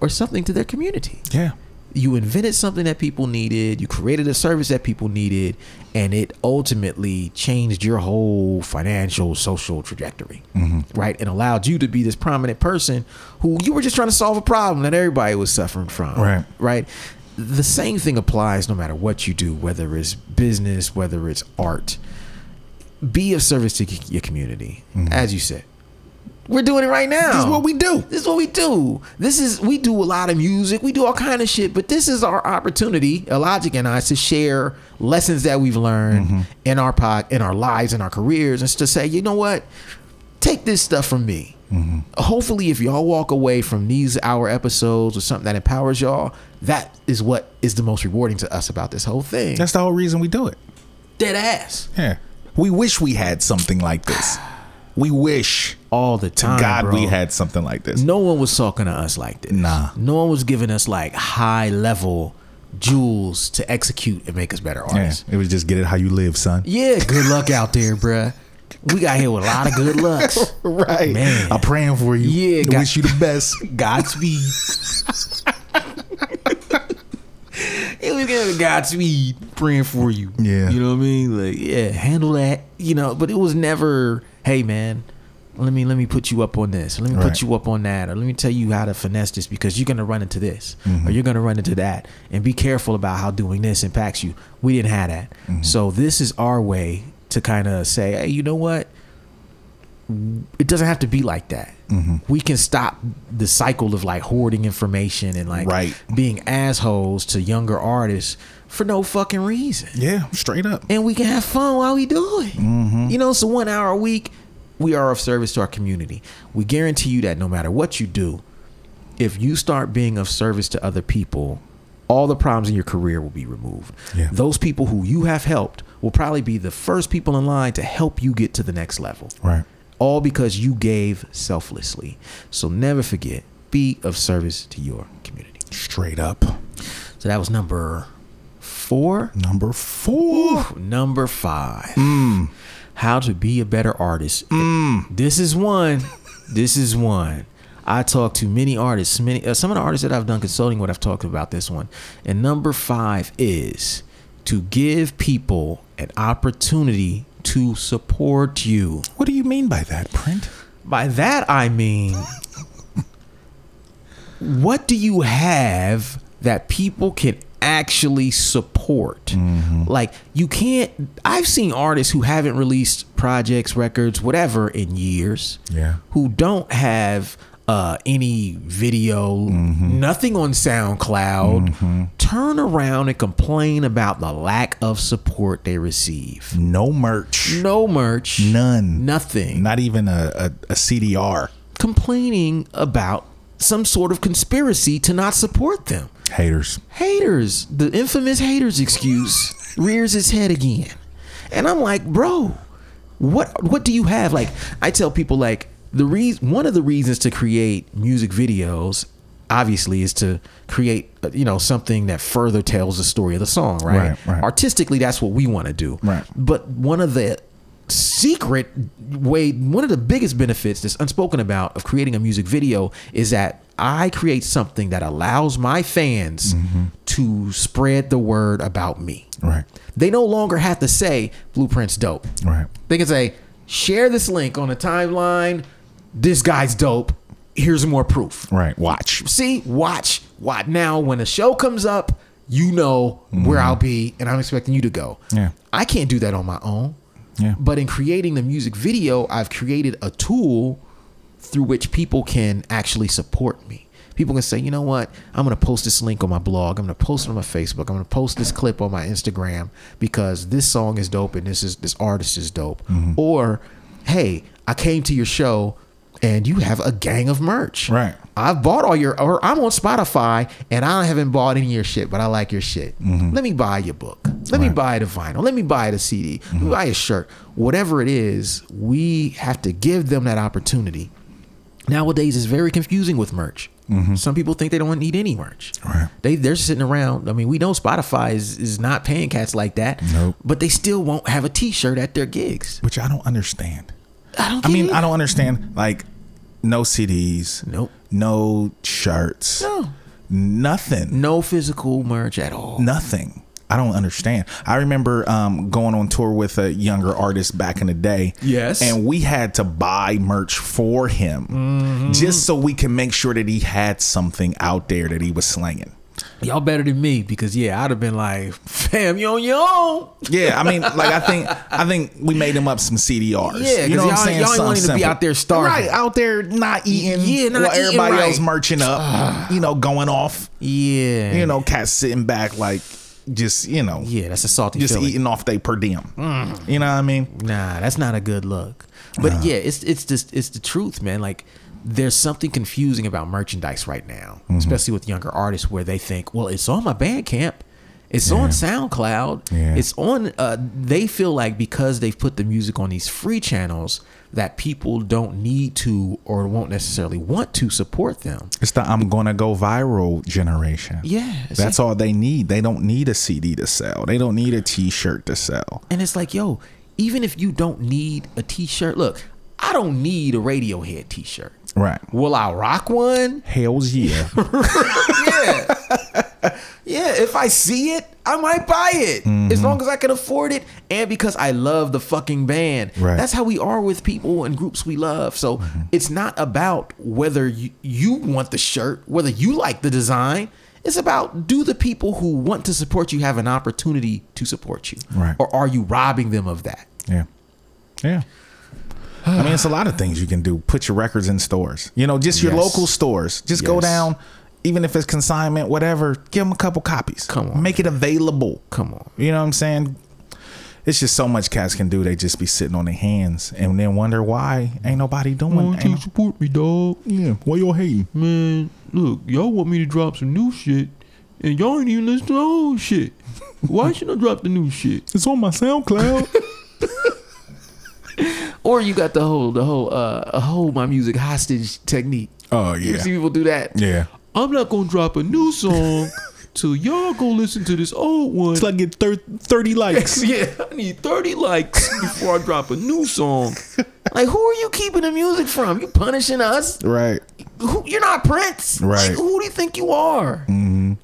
S1: or something to their community.
S2: Yeah.
S1: You invented something that people needed, you created a service that people needed, and it ultimately changed your whole financial, social trajectory. Mm-hmm. Right? And allowed you to be this prominent person who you were just trying to solve a problem that everybody was suffering from
S2: Right.
S1: right? The same thing applies no matter what you do, whether it's business, whether it's art. Be of service to your community, mm-hmm. as you said. We're doing it right now.
S2: This is what we do.
S1: This is what we do. This is we do a lot of music. We do all kind of shit, but this is our opportunity, Logic and I, to share lessons that we've learned
S2: Mm-hmm.
S1: in our pod, in our lives, in our careers, and to say, you know what, take this stuff from me.
S2: Mm-hmm.
S1: Hopefully, if y'all walk away from these hour episodes with something that empowers y'all, that is what is the most rewarding to us about this whole thing.
S2: That's the whole reason we do it.
S1: dead ass
S2: Yeah. We wish we had something like this. We wish
S1: all the time.
S2: God
S1: bro.
S2: we had something like this.
S1: No one was talking to us like this.
S2: Nah.
S1: No one was giving us like high level jewels to execute and make us better
S2: Yeah.
S1: artists.
S2: It was just get it how you live, son.
S1: Yeah, good luck out there, bruh. We got here with a lot of good lucks.
S2: Right.
S1: Man.
S2: I'm praying for you.
S1: Yeah,
S2: I
S1: God-
S2: wish you the best.
S1: Godspeed. it was giving Godspeed praying for you.
S2: Yeah.
S1: You know what I mean? Like, yeah, handle that. You know, but it was never, hey man, let me let me put you up on this. Let me
S2: Right.
S1: put you up on that. Or let me tell you how to finesse this because you're gonna run into this.
S2: Mm-hmm.
S1: Or you're gonna run into that. And be careful about how doing this impacts you. We didn't have that.
S2: Mm-hmm.
S1: So this is our way to kind of say, hey, you know what? it doesn't have to be like that.
S2: Mm-hmm.
S1: We can stop the cycle of like hoarding information and like
S2: Right.
S1: being assholes to younger artists for no fucking reason.
S2: Yeah, straight up.
S1: And we can have fun while we do it.
S2: Mm-hmm.
S1: You know, so one hour a week, we are of service to our community. We guarantee you that no matter what you do, if you start being of service to other people, all the problems in your career will be removed.
S2: Yeah.
S1: Those people who you have helped will probably be the first people in line to help you get to the next level
S2: Right.
S1: all because you gave selflessly. So never forget, be of service to your community.
S2: Straight up.
S1: So that was number four.
S2: Number four.
S1: Number five.
S2: Mm.
S1: How to be a better artist. This is one. This is one. I talk to many artists, many uh, some of the artists that I've done consulting with. I've talked about this one. And number five is to give people an opportunity to support you.
S2: What do you mean by that, Print?
S1: By that I mean, what do you have that people can actually support? Mm-hmm. Like, you can't. I've seen artists who haven't released projects, records, whatever in years.
S2: Yeah.
S1: Who don't have uh, any video, mm-hmm. nothing on SoundCloud. Mm-hmm. Turn around and complain about the lack of support they receive.
S2: No merch.
S1: No merch.
S2: None.
S1: Nothing
S2: Not even a, a, a CDR.
S1: complaining about some sort of conspiracy to not support them.
S2: Haters.
S1: Haters, the infamous haters excuse rears its head again. And I'm like, bro, what what do you have? Like I tell people like the reason one of the reasons to create music videos obviously is to create uh, you know something that further tells the story of the song, right?
S2: Right, right.
S1: Artistically that's what we want to do.
S2: Right.
S1: But one of the secret way one of the biggest benefits that's unspoken about of creating a music video is that I create something that allows my fans mm-hmm. to spread the word about me.
S2: Right.
S1: They no longer have to say Blueprint's dope.
S2: Right.
S1: They can say, share this link on the timeline. This guy's dope. Here's more proof.
S2: Right. Watch.
S1: See, watch, watch. Now, when a show comes up, you know where mm-hmm. I'll be, and I'm expecting you to go.
S2: Yeah.
S1: I can't do that on my own.
S2: Yeah.
S1: But in creating the music video, I've created a tool through which people can actually support me. People can say, you know what? I'm going to post this link on my blog. I'm going to post it on my Facebook. I'm going to post this clip on my Instagram because this song is dope and this is this artist is dope.
S2: Mm-hmm.
S1: Or, hey, I came to your show and you have a gang of merch.
S2: Right.
S1: I've bought all your, or I'm on Spotify and I haven't bought any of your shit, but I like your shit. Mm-hmm. Let me buy your book. Let me buy the vinyl. Let me buy the CD. Let me mm-hmm. buy a shirt. Whatever it is, we have to give them that opportunity. Nowadays, it's very confusing with merch. Mm-hmm. Some people think they don't need any merch.
S2: Right.
S1: They they're sitting around. I mean, we know Spotify is, is not paying cats like that.
S2: Nope.
S1: But they still won't have a T-shirt at their gigs.
S2: Which I don't understand.
S1: I don't.
S2: I mean. I don't understand. Like, no CDs.
S1: Nope.
S2: No shirts.
S1: No.
S2: Nothing.
S1: no physical merch at all.
S2: Nothing. I don't understand. I remember um, going on tour with a younger artist back in the day.
S1: Yes.
S2: And we had to buy merch for him
S1: Mm-hmm.
S2: just so we can make sure that he had something out there that he was slinging.
S1: Y'all better than me because yeah, I'd have been like, fam, you on your own.
S2: Yeah, I mean, like I think I think we made him up some CDRs.
S1: Yeah,
S2: you know what I'm
S1: y'all-
S2: saying?
S1: y'all ain't wanting to be out there starving.
S2: right? Out there not eating,
S1: Yeah, not
S2: while
S1: eating
S2: everybody
S1: right.
S2: else merching up, you know, going off.
S1: Yeah.
S2: You know, cats sitting back like just you know,
S1: Yeah, that's a salty
S2: just
S1: feeling.
S2: eating off they per diem. Mm. You know what I mean?
S1: Nah, that's not a good look. But yeah, it's it's just it's the truth, man. Like there's something confusing about merchandise right now,
S2: Mm-hmm.
S1: especially with younger artists where they think, well, it's on my Bandcamp. It's on SoundCloud.
S2: Yeah.
S1: It's on uh they feel like because they've put the music on these free channels that people don't need to or won't necessarily want to support them.
S2: It's the I'm gonna go viral generation.
S1: Yeah.
S2: That's all they need. They don't need a CD to sell. They don't need a T-shirt to sell.
S1: And it's like, yo, even if you don't need a t-shirt, look, I don't need a Radiohead t-shirt.
S2: Right.
S1: Will I rock one?
S2: Hell's yeah.
S1: Yeah. yeah, if I see it, I might buy it. As mm-hmm. long as I can afford it and because I love the fucking band.
S2: Right.
S1: That's how we are with people and groups we love. So mm-hmm. it's not about whether you, you want the shirt, whether you like the design. It's about do the people who want to support you have an opportunity to support you?
S2: Right.
S1: Or are you robbing them of that?
S2: Yeah. Yeah. I mean, it's a lot of things you can do. Put your records in stores. You know, just your
S1: Yes.
S2: local stores. Just go down, even if it's consignment, whatever. Give them a couple copies.
S1: Come on,
S2: Make it available.
S1: Come on.
S2: You know what I'm saying? It's just so much cats can do. They just be sitting on their hands and then wonder why ain't nobody doing. ain't no-
S1: support me, dog.
S2: yeah, why y'all hating?
S1: Man, look, y'all want me to drop some new shit, and y'all ain't even listen to old shit. Why should I drop the new shit?
S2: It's on my SoundCloud.
S1: Or you got the whole, the whole, uh, hold my music hostage technique.
S2: oh
S1: You
S2: yeah,
S1: see people do that.
S2: yeah.
S1: I'm not gonna drop a new song till y'all go listen to this old one.
S2: Till I get thir- thirty likes.
S1: yeah, I need 30 likes before I drop a new song. Like, who are you keeping the music from? You punishing us?
S2: right.
S1: who, you're not Prince.
S2: Right.
S1: Like, who do you think you are?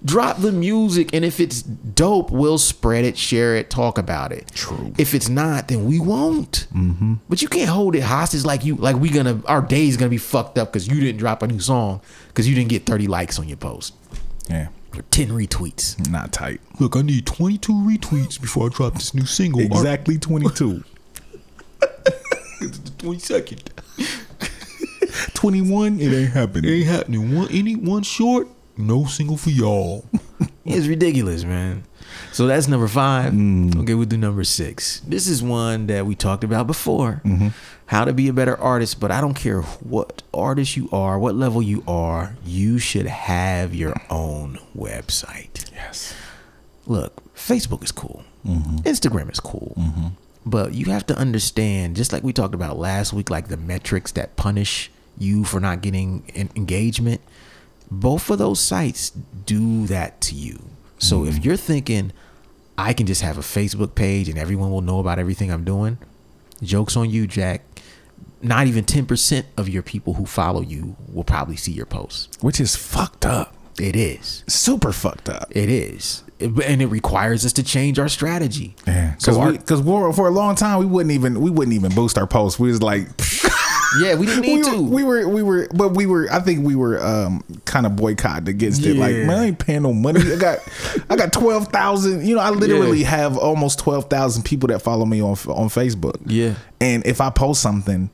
S1: Drop the music, and if it's dope, we'll spread it, share it, talk about it.
S2: True.
S1: If it's not, then we won't. Mm-hmm. But you can't hold it hostage like you like we gonna our day's gonna be fucked up because you didn't drop a new song because you didn't get 30 likes on your post
S2: Yeah.
S1: or 10 retweets.
S2: Not tight.
S1: Look, I need 22 retweets before I drop this new single.
S2: Exactly twenty two.
S1: It's the 22nd.
S2: 21, it ain't happening.
S1: It ain't happening. One any one short, no single for y'all. it's ridiculous, man. So that's number five. Mm. Okay, we'll do number six. This is one that we talked about before. Mm-hmm. How to be a better artist, but I don't care what artist you are, what level you are, you should have your own website.
S2: Yes.
S1: Look, Facebook is cool. Mm-hmm. Instagram is cool. Mm-hmm. But you have to understand, just like we talked about last week, like the metrics that punish you for not getting en- engagement, both of those sites do that to you. So if mm-hmm. you're thinking, I can just have a Facebook page and everyone will know about everything I'm doing, Jokes on you, Jack. Not even 10% of your people who follow you will probably see your posts.
S2: Which is fucked up.
S1: It is.
S2: Super fucked up.
S1: It is. And it requires us to change our strategy.
S2: Yeah, because cause for, a long time we wouldn't even we wouldn't even boost our posts. We was like,
S1: yeah, we didn't need
S2: we,
S1: to.
S2: were, we were we were but we were I think we were um kind of boycotted against it. Like man, I ain't paying no money. I got I got twelve thousand. You know, I literally
S1: Yeah.
S2: have almost twelve thousand people that follow me on on Facebook.
S1: Yeah.
S2: and if I post something,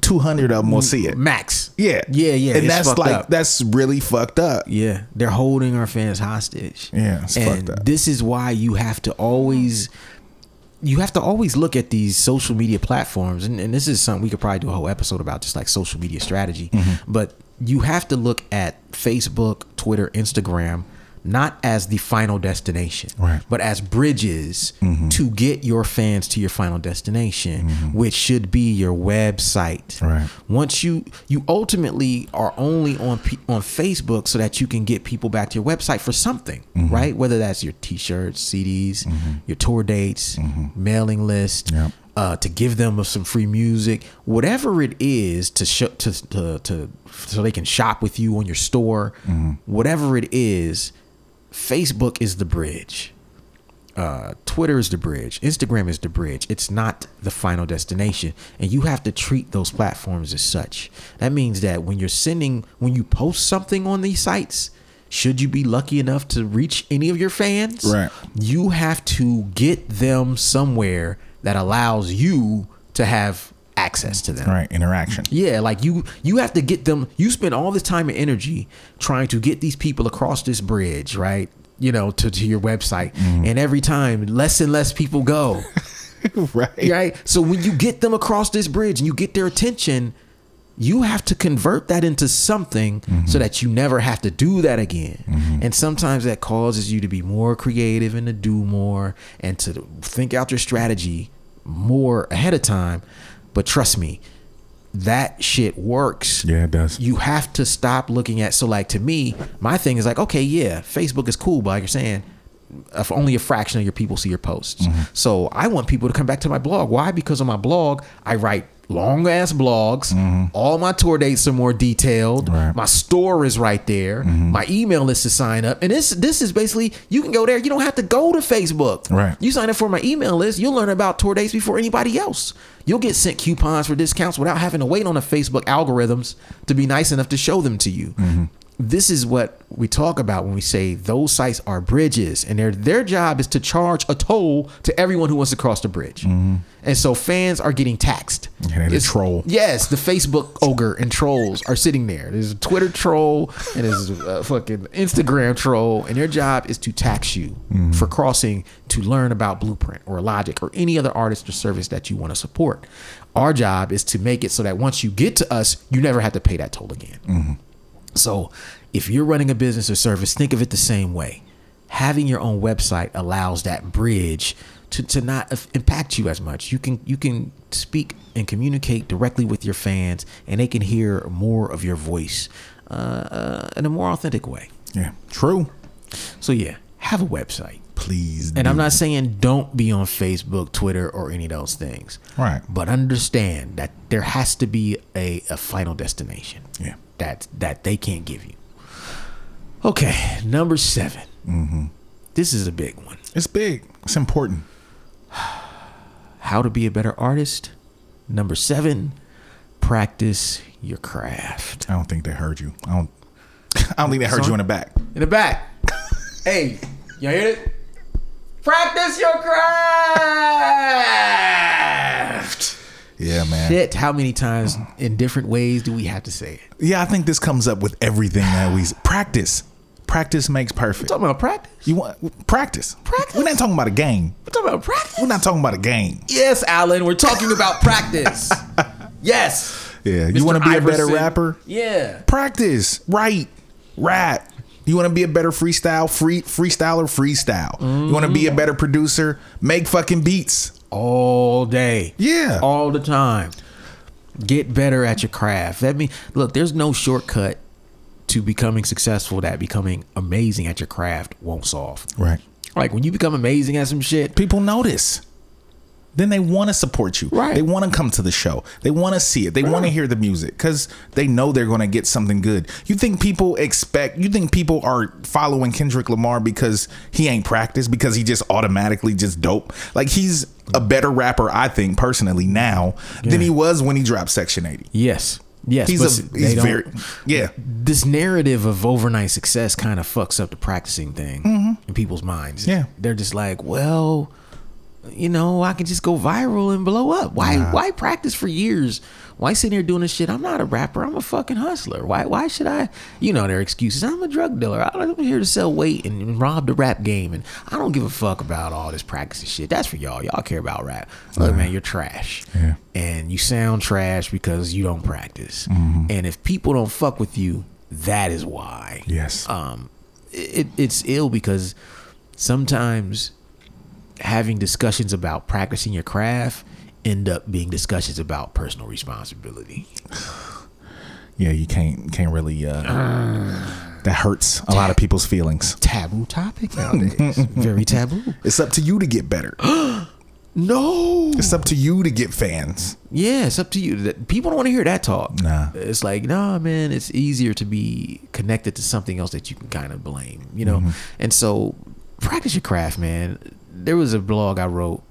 S2: two hundred of them will see it.
S1: Max.
S2: Yeah,
S1: Yeah, yeah.
S2: and that's like
S1: up.
S2: that's really fucked up.
S1: Yeah, they're holding our fans hostage.
S2: Yeah, it's
S1: and
S2: fucked up.
S1: this is why you have to always, you have to always look at these social media platforms, and, and this is something we could probably do a whole episode about, just like social media strategy.
S2: Mm-hmm.
S1: But you have to look at Facebook, Twitter, Instagram, not as the final destination,
S2: Right.
S1: but as bridges mm-hmm. to get your fans to your final destination, mm-hmm. which should be your website.
S2: Right.
S1: Once you you ultimately are only on P- on Facebook so that you can get people back to your website for something, mm-hmm. right? Whether that's your T-shirts, CDs, your tour dates, mailing list,
S2: Yep.
S1: uh, to give them some free music, whatever it is to show to, to to so they can shop with you on your store, whatever it is. Facebook is the bridge. Uh, Twitter is the bridge. Instagram is the bridge. It's not the final destination. And you have to treat those platforms as such. That means that when you're sending, when you post something on these sites, should you be lucky enough to reach any of your fans,
S2: Right.
S1: you have to get them somewhere that allows you to have access to them.
S2: Right, interaction.
S1: Yeah, like you you have to get them you spend all this time and energy trying to get these people across this bridge, right? You know, to, to your website. Mm-hmm. And every time less and less people go.
S2: right.
S1: right? So when you get them across this bridge and you get their attention, you have to convert that into something mm-hmm. so that you never have to do that again. Mm-hmm. And sometimes that causes you to be more creative and to do more and to think out your strategy more ahead of time. But trust me, that shit works.
S2: Yeah, it does.
S1: You have to stop looking at so like to me, my thing is like, okay, yeah, Facebook is cool, but like you're saying, if only a fraction of your people see your posts.
S2: Mm-hmm.
S1: So I want people to come back to my blog. Why? Because on my blog, I write long ass blogs. All my tour dates are more detailed.
S2: Mm-hmm. Right. Mm-hmm.
S1: My store is right there. My email list to sign up. And this this is basically you can go there. You don't have to go to Facebook.
S2: Right.
S1: You sign up for my email list, you'll learn about tour dates before anybody else. You'll get sent coupons for discounts without having to wait on the Facebook algorithms to be nice enough to show them to you. This is what we talk about when we say those sites are bridges, and their their job is to charge a toll to everyone who wants to cross the bridge. And so fans are getting taxed.
S2: They
S1: It's-
S2: troll.
S1: Yes, the Facebook ogre and trolls are sitting there. There's a Twitter troll and there's a fucking Instagram troll, and their job is to tax you for crossing to learn about Blueprint or Logic or any other artist or service that you want to support. Our job is to make it so that once you get to us, you never have to pay that toll again. So if you're running a business or service, think of it the same way. Having your own website allows that bridge to, to not impact you as much. You can you can speak and communicate directly with your fans, and they can hear more of your voice uh, uh, in a more authentic way.
S2: Yeah. True.
S1: So yeah, have a website.
S2: Please.
S1: And
S2: do.
S1: I'm not saying don't be on Facebook, Twitter, or any of those things.
S2: Right.
S1: But understand that there has to be a, a final destination.
S2: Yeah.
S1: That that they can't give you. Okay, number 7 Mm-hmm. This is a big one.
S2: It's big. It's important.
S1: How to be a better artist. Number seven, practice your craft.
S2: I don't think they heard you. I don't. I don't think they heard you in the back.
S1: In the back. hey, y'all hear it? Practice your craft.
S2: Yeah, man.
S1: Shit, how many times in different ways do we have to say it?
S2: Yeah, I think this comes up with everything that we practice. Practice makes perfect.
S1: talking about practice?
S2: You want practice?
S1: Practice.
S2: We're not talking about a game.
S1: We're talking about practice?
S2: We're not talking about a game.
S1: Yes, Alan, we're talking about practice. yes.
S2: Yeah, you want to be a better rapper?
S1: Yeah.
S2: Practice, write, rap. You want to be a better freestyle, free freestyler, freestyle. You want to be a better producer, make fucking beats.
S1: all day.
S2: Yeah.
S1: All the time. Get better at your craft. That mean look, there's no shortcut to becoming successful that becoming amazing at your craft won't solve.
S2: Right.
S1: Like when you become amazing at some shit,
S2: People notice. Then they want to support you.
S1: Right.
S2: They want to come to the show. They want to see it. They want to hear the music because they know they're going to get something good. You think people expect? You think people are following Kendrick Lamar because he ain't practiced because he just automatically just dope? Like he's a better rapper, I think personally now than he was when he dropped Section Eighty.
S1: Yes. Yes.
S2: He's a he's very yeah.
S1: this narrative of overnight success kind of fucks up the practicing thing in people's minds.
S2: Mm-hmm. Yeah.
S1: They're just like, well, you know, I can just go viral and blow up. Why why practice for years? Why sit here doing this shit? I'm not a rapper. I'm a fucking hustler. Why why should I you know their excuses. I'm a drug dealer. I'm here to sell weight and, rob the rap game and I don't give a fuck about all this practicing shit. That's for y'all. Y'all care about rap. Look, man, you're trash.
S2: Yeah.
S1: And you sound trash because you don't practice.
S2: Mm-hmm.
S1: And if people don't fuck with you, that is why
S2: Yes.
S1: um, it, it's ill because sometimes having discussions about practicing your craft end up being discussions about personal responsibility.
S2: yeah, you can't can't really uh that hurts a lot of people's feelings.
S1: Taboo topic nowadays. Very taboo.
S2: It's up to you to get better.
S1: No.
S2: It's up to you to get fans.
S1: Yeah, it's up to you. That- People don't want to hear that talk.
S2: Nah.
S1: It's like, nah, man, it's easier to be connected to something else that you can kind of blame, you know? And so practice your craft, man. There was a blog I wrote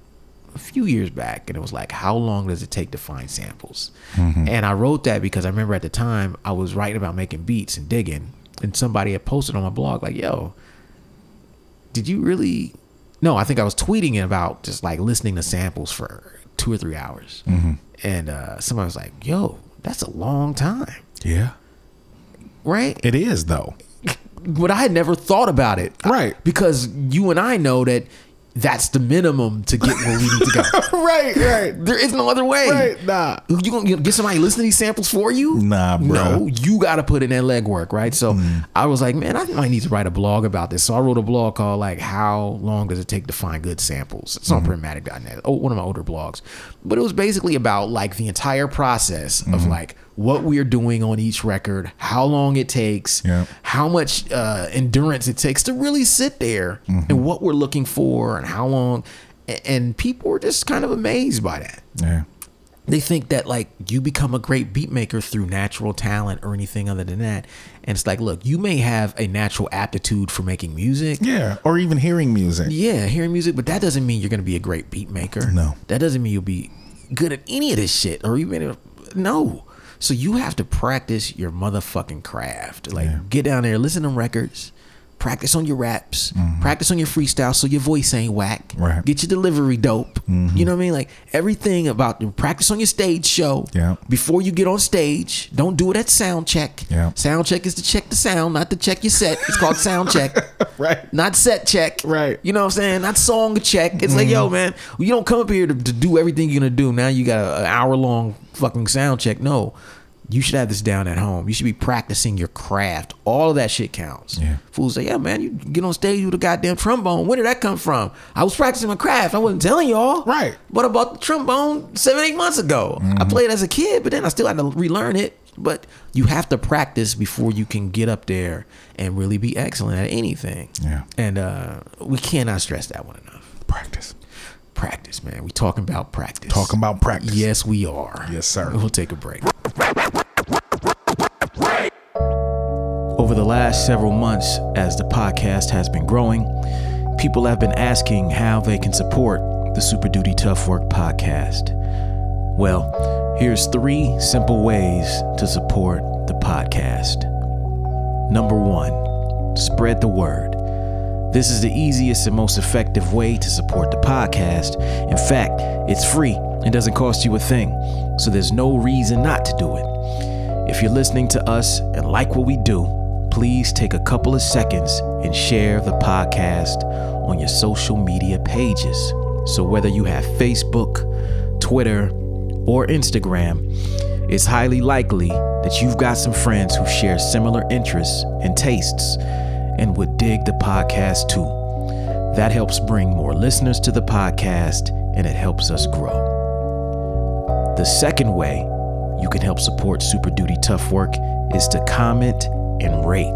S1: a few years back, and it was like, how long does it take to find samples? And I wrote that because I remember at the time I was writing about making beats and digging, and somebody had posted on my blog, like, yo, did you really no i think i was tweeting about just like listening to samples for two or three hours and uh somebody was like yo that's a long time
S2: Yeah.
S1: right
S2: It is though.
S1: but i had never thought about it
S2: Right.
S1: because you and i know that that's the minimum to get where we need to go
S2: right, right.
S1: there is no other way Right,
S2: nah.
S1: you gonna get somebody listening to these samples for you?
S2: Nah, bro.
S1: No, you got to put in that legwork, right? So mm. I was like, man, I might need to write a blog about this. So I wrote a blog called like "How Long Does It Take to Find Good Samples?" It's on mm-hmm. Printmatic.net. Oh, one of my older blogs, but it was basically about like the entire process of like what we are doing on each record, how long it takes, how much uh, endurance it takes to really sit there, and what we're looking for, and how long. And people were just kind of amazed by that
S2: Yeah.
S1: They think that like you become a great beat maker through natural talent or anything other than that. And it's like, look, you may have a natural aptitude for making music.
S2: Yeah. Or even hearing music.
S1: Yeah, hearing music, but that doesn't mean you're gonna be a great beat maker.
S2: No.
S1: That doesn't mean you'll be good at any of this shit or even no. So you have to practice your motherfucking craft. Like get down there, listen to records, practice on your raps, mm-hmm. practice on your freestyle so your voice ain't whack.
S2: Right.
S1: Get your delivery dope. Mm-hmm. You know what I mean? Like everything about the practice on your stage show.
S2: Yeah.
S1: Before you get on stage, don't do it at sound check.
S2: Yeah.
S1: Sound check is to check the sound, not to check your set. It's called sound check.
S2: Right.
S1: Not set check.
S2: Right.
S1: You know what I'm saying? Not song check. It's like, yo, mm-hmm. man, you don't come up here to, to do everything you're gonna do. Now you got an hour long fucking sound check. No. You should have this down at home. You should be practicing your craft. All of that shit counts.
S2: Yeah.
S1: Fools say, yeah, man, you get on stage with a goddamn trombone. Where did that come from? I was practicing my craft. I wasn't telling y'all.
S2: Right.
S1: But I bought the trombone seven, eight months ago. I played as a kid, but then I still had to relearn it. But you have to practice before you can get up there and really be excellent at anything.
S2: Yeah.
S1: And uh, we cannot stress that one enough.
S2: Practice.
S1: Practice, man. We talking about practice.
S2: Talking about practice.
S1: Yes, we are.
S2: Yes, sir.
S1: We'll take a break. Over the last several months, as the podcast has been growing, people have been asking how they can support the Super Duty Tough Work podcast. Well, here's three simple ways to support the podcast. Number one, spread the word. This is the easiest and most effective way to support the podcast. In fact, it's free and doesn't cost you a thing, so there's no reason not to do it. If you're listening to us and like what we do, please take a couple of seconds and share the podcast on your social media pages. So, whether you have Facebook, Twitter, or Instagram, it's highly likely that you've got some friends who share similar interests and tastes and would dig the podcast too. That helps bring more listeners to the podcast and it helps us grow. The second way you can help support Super Duty Tough Work is to comment and rate.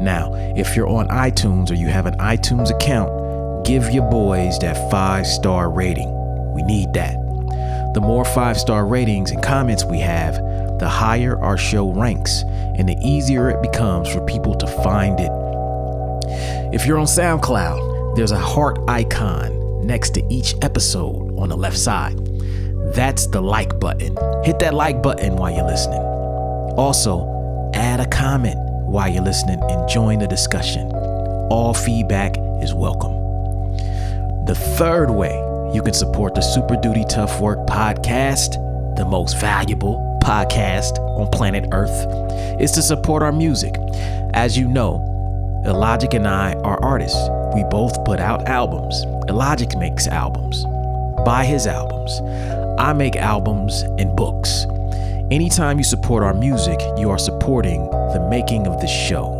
S1: Now, if you're on iTunes or you have an iTunes account, give your boys that five star rating. We need that. The more five star ratings and comments we have, the higher our show ranks and the easier it becomes for people to find it. If you're on SoundCloud, there's a heart icon next to each episode on the left side. That's the like button. Hit that like button while you're listening. Also, add a comment while you're listening and join the discussion. All feedback is welcome. The third way you can support the Super Duty Tough Work podcast, the most valuable podcast on planet Earth, is to support our music. As you know, Illogic and I are artists. We both put out albums. Illogic makes albums. Buy his albums. I make albums and books. Anytime you support our music, you are supporting the making of the show.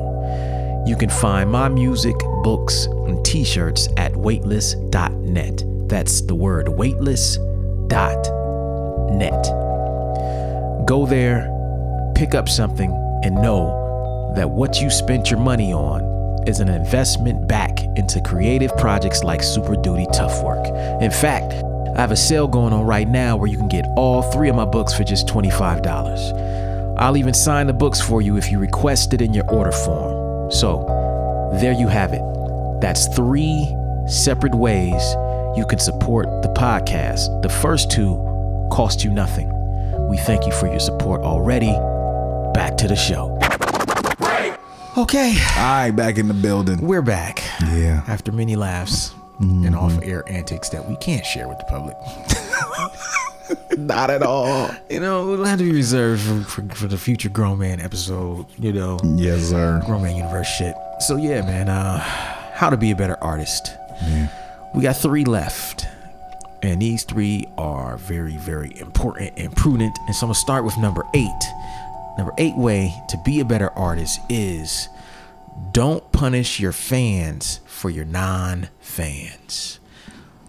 S1: You can find my music, books, and t shirts at weightless.net. That's the word weightless.net. Go there, pick up something, and know that what you spent your money on is an investment back into creative projects like Super Duty Tough Work. In fact, I have a sale going on right now where you can get all three of my books for just $25. I'll even sign the books for you if you request it in your order form. So, there you have it. That's three separate ways you can support the podcast. The first two cost you nothing. We thank you for your support already. Back to the show. Okay,
S2: All right, back in the building.
S1: we're back.
S2: Yeah.
S1: After many laughs and off air antics that we can't share with the public.
S2: Not at all.
S1: You know, it'll have to be reserved for, for, for the future Grown Man episode, you know,
S2: Yes, sir.
S1: Grown Man Universe shit. So, yeah, man, uh, how to be a better artist. We got three left. And these three are very, very important and prudent. And so I'm going to start with number eight. Number eight way to be a better artist is don't punish your fans for your non fans.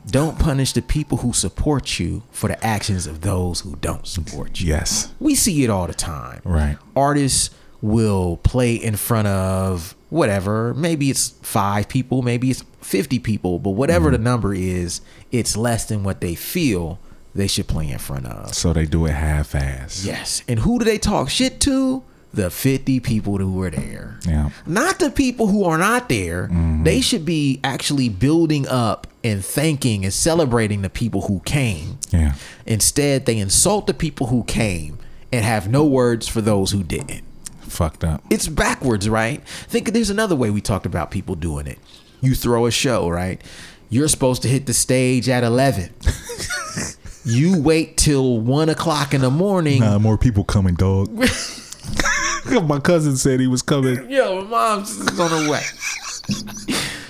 S1: Don't punish the people who support you for the actions of those who don't support you.
S2: Yes.
S1: We see it all the time.
S2: Right.
S1: Artists will play in front of whatever. Maybe it's five people, maybe it's 50 people, but whatever mm-hmm. the number is, it's less than what they feel they should play in front of.
S2: So they do it half ass.
S1: Yes. And who do they talk shit to? The 50 people who were there.
S2: Yeah.
S1: Not the people who are not there. Mm-hmm. They should be actually building up and thanking and celebrating the people who came.
S2: Yeah.
S1: Instead, they insult the people who came and have no words for those who didn't.
S2: Fucked up.
S1: It's backwards, right? Think there's another way we talked about people doing it. You throw a show, right? You're supposed to hit the stage at 11. you wait till 1 o'clock in the morning.
S2: Nah, more people coming, dog. My cousin said he was coming.
S1: Yo, my mom's on her way.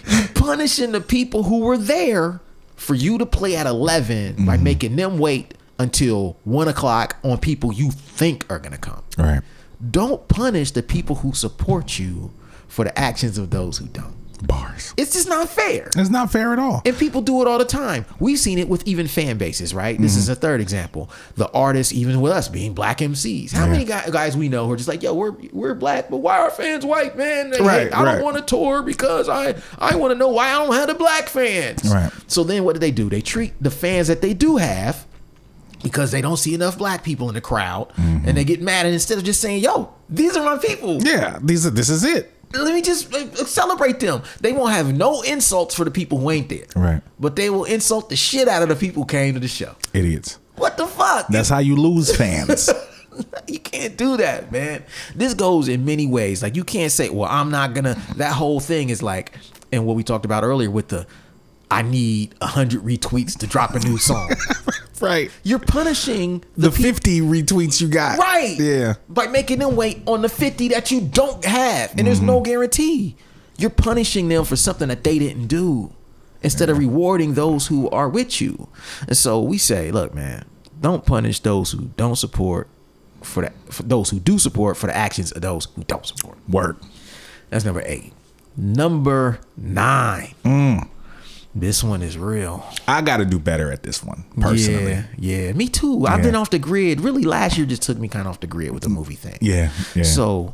S1: you punishing the people who were there for you to play at 11 by mm-hmm. making them wait until 1 o'clock on people you think are going to come.
S2: Right.
S1: Don't punish the people who support you for the actions of those who don't.
S2: Bars.
S1: It's just not fair.
S2: It's not fair at all.
S1: And people do it all the time. We've seen it with even fan bases, right? This is mm-hmm. a third example. The artists, even with us being black MCs. How many guys we know who are just like, yo, we're we're black, but why are fans white, man? They-
S2: Right,
S1: I
S2: right.
S1: don't want to tour because I I want to know why I don't have the black fans.
S2: Right.
S1: So then what do they do? They treat the fans that they do have because they don't see enough black people in the crowd and mm-hmm. they get mad and instead of just saying, yo, these are my people
S2: Yeah. These are. This is it.
S1: Let me just uh, celebrate them. They won't have no insults for the people who ain't there.
S2: Right.
S1: But they will insult the shit out of the people who came to the show.
S2: Idiots.
S1: What the fuck?
S2: That's how you lose fans.
S1: you can't do that, man. This goes in many ways. Like you can't say, "Well, I'm not gonna." That whole thing is like, and what we talked about earlier with the, I need a hundred retweets to drop a new song.
S2: right.
S1: You're punishing the,
S2: The 50 retweets you got.
S1: right,
S2: Yeah.
S1: by making them wait on the fifty that you don't have, and there's
S2: Mm-hmm.
S1: no guarantee. You're punishing them for something that they didn't do, instead of rewarding those who are with you. And so we say, look, man, don't punish those who don't support for the for those who do support for the actions of those who don't support.
S2: Word.
S1: That's number eight. Number nine.
S2: Mm.
S1: This one is real.
S2: I got to do better at this one personally.
S1: Yeah, yeah. Me too. I've
S2: Yeah.
S1: been off the grid. Really, last year just took me kind of off the grid with the movie thing.
S2: Yeah. Yeah.
S1: So,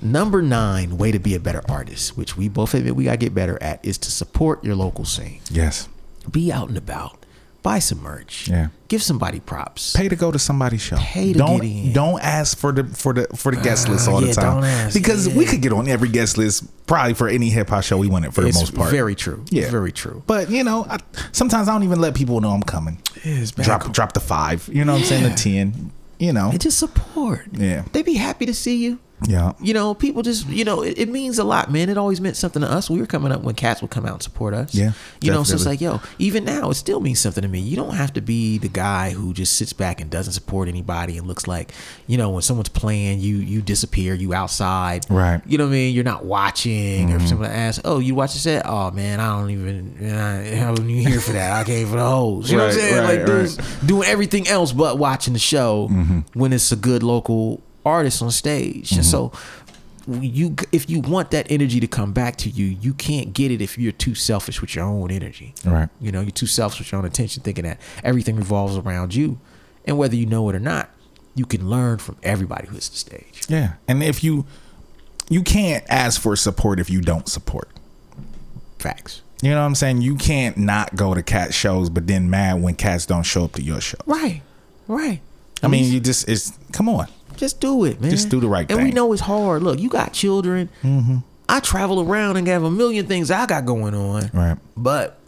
S1: number nine, way to be a better artist, which we both admit we gotta get better at, is to support your local scene.
S2: yes.
S1: Be out and about. Buy some merch.
S2: Yeah.
S1: Give somebody props.
S2: Pay to go to somebody's show.
S1: Pay to
S2: don't,
S1: get in.
S2: Don't ask for the for the for the guest list all
S1: yeah,
S2: the time.
S1: don't ask.
S2: Because
S1: Yeah.
S2: we could get on every guest list probably for any hip hop show we want it for
S1: it's
S2: the most part.
S1: very true.
S2: Yeah.
S1: Very true.
S2: But you know, I, sometimes I don't even let people know I'm coming.
S1: It's bad.
S2: Drop drop the five. You know what I'm saying? The ten. You know.
S1: And just support.
S2: Yeah.
S1: They'd be happy to see you.
S2: Yeah.
S1: You know, people just, you know, it, it means a lot, man. It always meant something to us. We were coming up when cats would come out and support us.
S2: Yeah,
S1: You know, so it's like, yo, even now, it still means something to me. You don't have to be the guy who just sits back and doesn't support anybody and looks like, you know, when someone's playing, you you disappear, you outside.
S2: Right. Mm-hmm.
S1: You know what I mean? You're not watching. Or if someone asks, oh, you watch the set? Oh, man, I don't even, I wasn't even here for that. I came for the hoes. You know what I'm saying?
S2: right,
S1: like, dudes doing everything else but watching the show
S2: Mm-hmm.
S1: when it's a good local artist on stage. And mm-hmm. so you if you want that energy to come back to you, you can't get it if you're too selfish with your own energy.
S2: Right.
S1: You know, you're too selfish with your own attention, thinking that everything revolves around you. And whether you know it or not, you can learn from everybody who hits the stage.
S2: Yeah. And if you you can't ask for support if you don't support.
S1: Facts.
S2: You know what I'm saying? You can't not go to cat shows, but then mad when cats don't show up to your show.
S1: Right. Right.
S2: I mean, you just it's come on.
S1: Just do it, man.
S2: Just do the right thing.
S1: and we know it's hard. Look, you got children. Mm-hmm. I travel around and have a million things I got going on.
S2: Right.
S1: But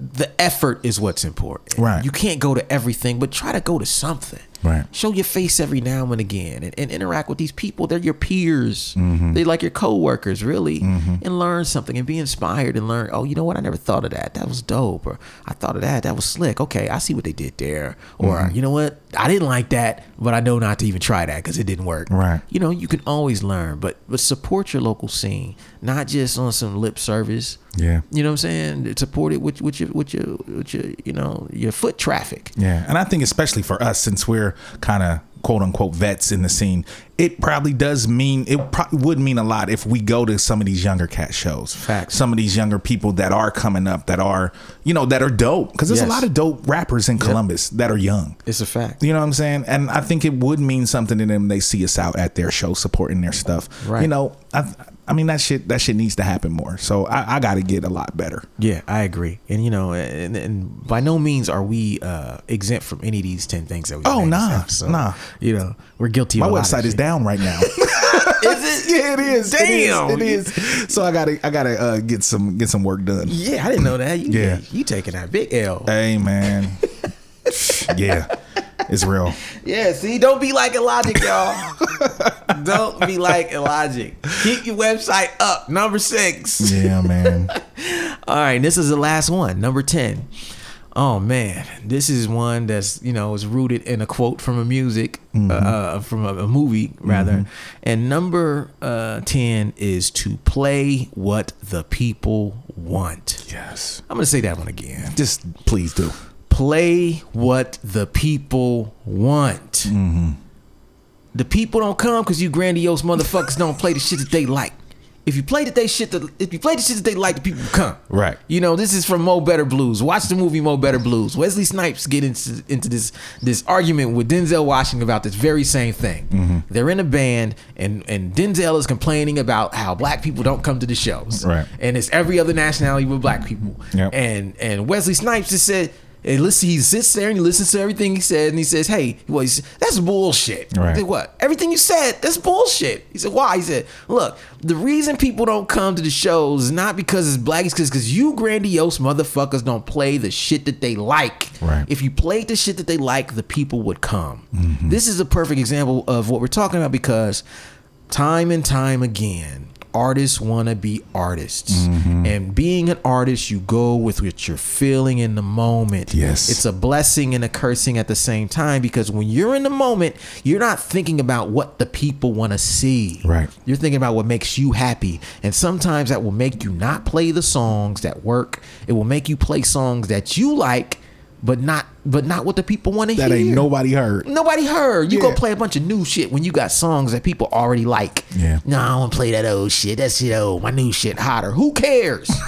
S1: the effort is what's important.
S2: Right.
S1: You can't go to everything, but try to go to something.
S2: Right.
S1: Show your face every now and again and, and interact with these people. They're your peers.
S2: Mm-hmm.
S1: They're like your coworkers, really. And learn something and be inspired and learn, oh, you know what? I never thought of that. That was dope. Or I thought of that. That was slick. Okay, I see what they did there. Or,
S2: Mm-hmm.
S1: you know what? I didn't like that, but I know not to even try that because it didn't work.
S2: Right.
S1: You know, you can always learn, but but support your local scene, not just on some lip service.
S2: Yeah.
S1: You know what I'm saying? Support it with with your with your with your you know your foot traffic.
S2: Yeah, and I think especially for us, since we're kind of quote unquote vets in the scene, it probably does mean it probably would mean a lot if we go to some of these younger cat shows.
S1: Facts.
S2: Some of these younger people that are coming up that are you know that are dope because there's
S1: Yes.
S2: a lot of dope rappers in Columbus that are young.
S1: It's a fact.
S2: You know what I'm saying? And I think it would mean something to them. They see us out at their show supporting their stuff.
S1: Right.
S2: You know, I, I mean that shit. That shit needs to happen more. So I, I got to get a lot better.
S1: Yeah, I agree. And you know, and, and by no means are we uh, exempt from any of these ten things that we.
S2: Oh, nah,
S1: episode.
S2: nah.
S1: You know, we're guilty.
S2: My website is
S1: shit.
S2: down right now.
S1: Is it?
S2: Yeah, it is. It is.
S1: Damn.
S2: It is. So I gotta, I gotta uh, get some, get some work done.
S1: Yeah, I didn't know that. You,
S2: Yeah.
S1: you taking that big L.
S2: Hey, man. yeah, it's real.
S1: Yeah, see, don't be like Illogic, y'all. don't be like Illogic. Keep your website up. Number six.
S2: Yeah, man.
S1: All right, this is the last one, number 10. Oh man, this is one that's you know is rooted in a quote from a music,
S2: Mm-hmm.
S1: uh, uh, from a, a movie rather. And number uh, ten is to play what the people want.
S2: Yes.
S1: I'm gonna say that one again.
S2: Just please do.
S1: Play what the people want.
S2: Mm-hmm.
S1: The people don't come because you grandiose motherfuckers don't play the shit that they like. If you play that they shit, that, if you play the shit that they like, the people come.
S2: Right.
S1: You know, this is from Mo Better Blues. Watch the movie Mo Better Blues. Wesley Snipes get into, into this this argument with Denzel Washington about this very same thing.
S2: Mm-hmm.
S1: They're in a band, and and Denzel is complaining about how black people don't come to the shows.
S2: Right.
S1: And it's every other nationality with black people.
S2: Yep.
S1: And and Wesley Snipes just said. And listen, he sits there and he listens to everything he said, and he says, "Hey, well, he said, that's bullshit."
S2: Right.
S1: Said, what? Everything you said, that's bullshit. He said, "Why?" He said, "Look, the reason people don't come to the shows is not because it's black, it's because you grandiose motherfuckers don't play the shit that they like.
S2: Right.
S1: If you played the shit that they like, the people would come.
S2: Mm-hmm.
S1: This is a perfect example of what we're talking about because time and time again." Artists want to be artists.
S2: Mm-hmm.
S1: And being an artist, you go with what you're feeling in the moment.
S2: Yes.
S1: It's a blessing and a cursing at the same time because when you're in the moment, you're not thinking about what the people want to see.
S2: Right.
S1: You're thinking about what makes you happy. And sometimes that will make you not play the songs that work. It will make you play songs that you like, but not but not what the people want to hear.
S2: That ain't nobody heard.
S1: Nobody heard. You
S2: Yeah.
S1: go play a bunch of new shit when you got songs that people already like.
S2: Yeah.
S1: No, I don't want to play that old shit. That shit old. My new shit hotter. Who cares?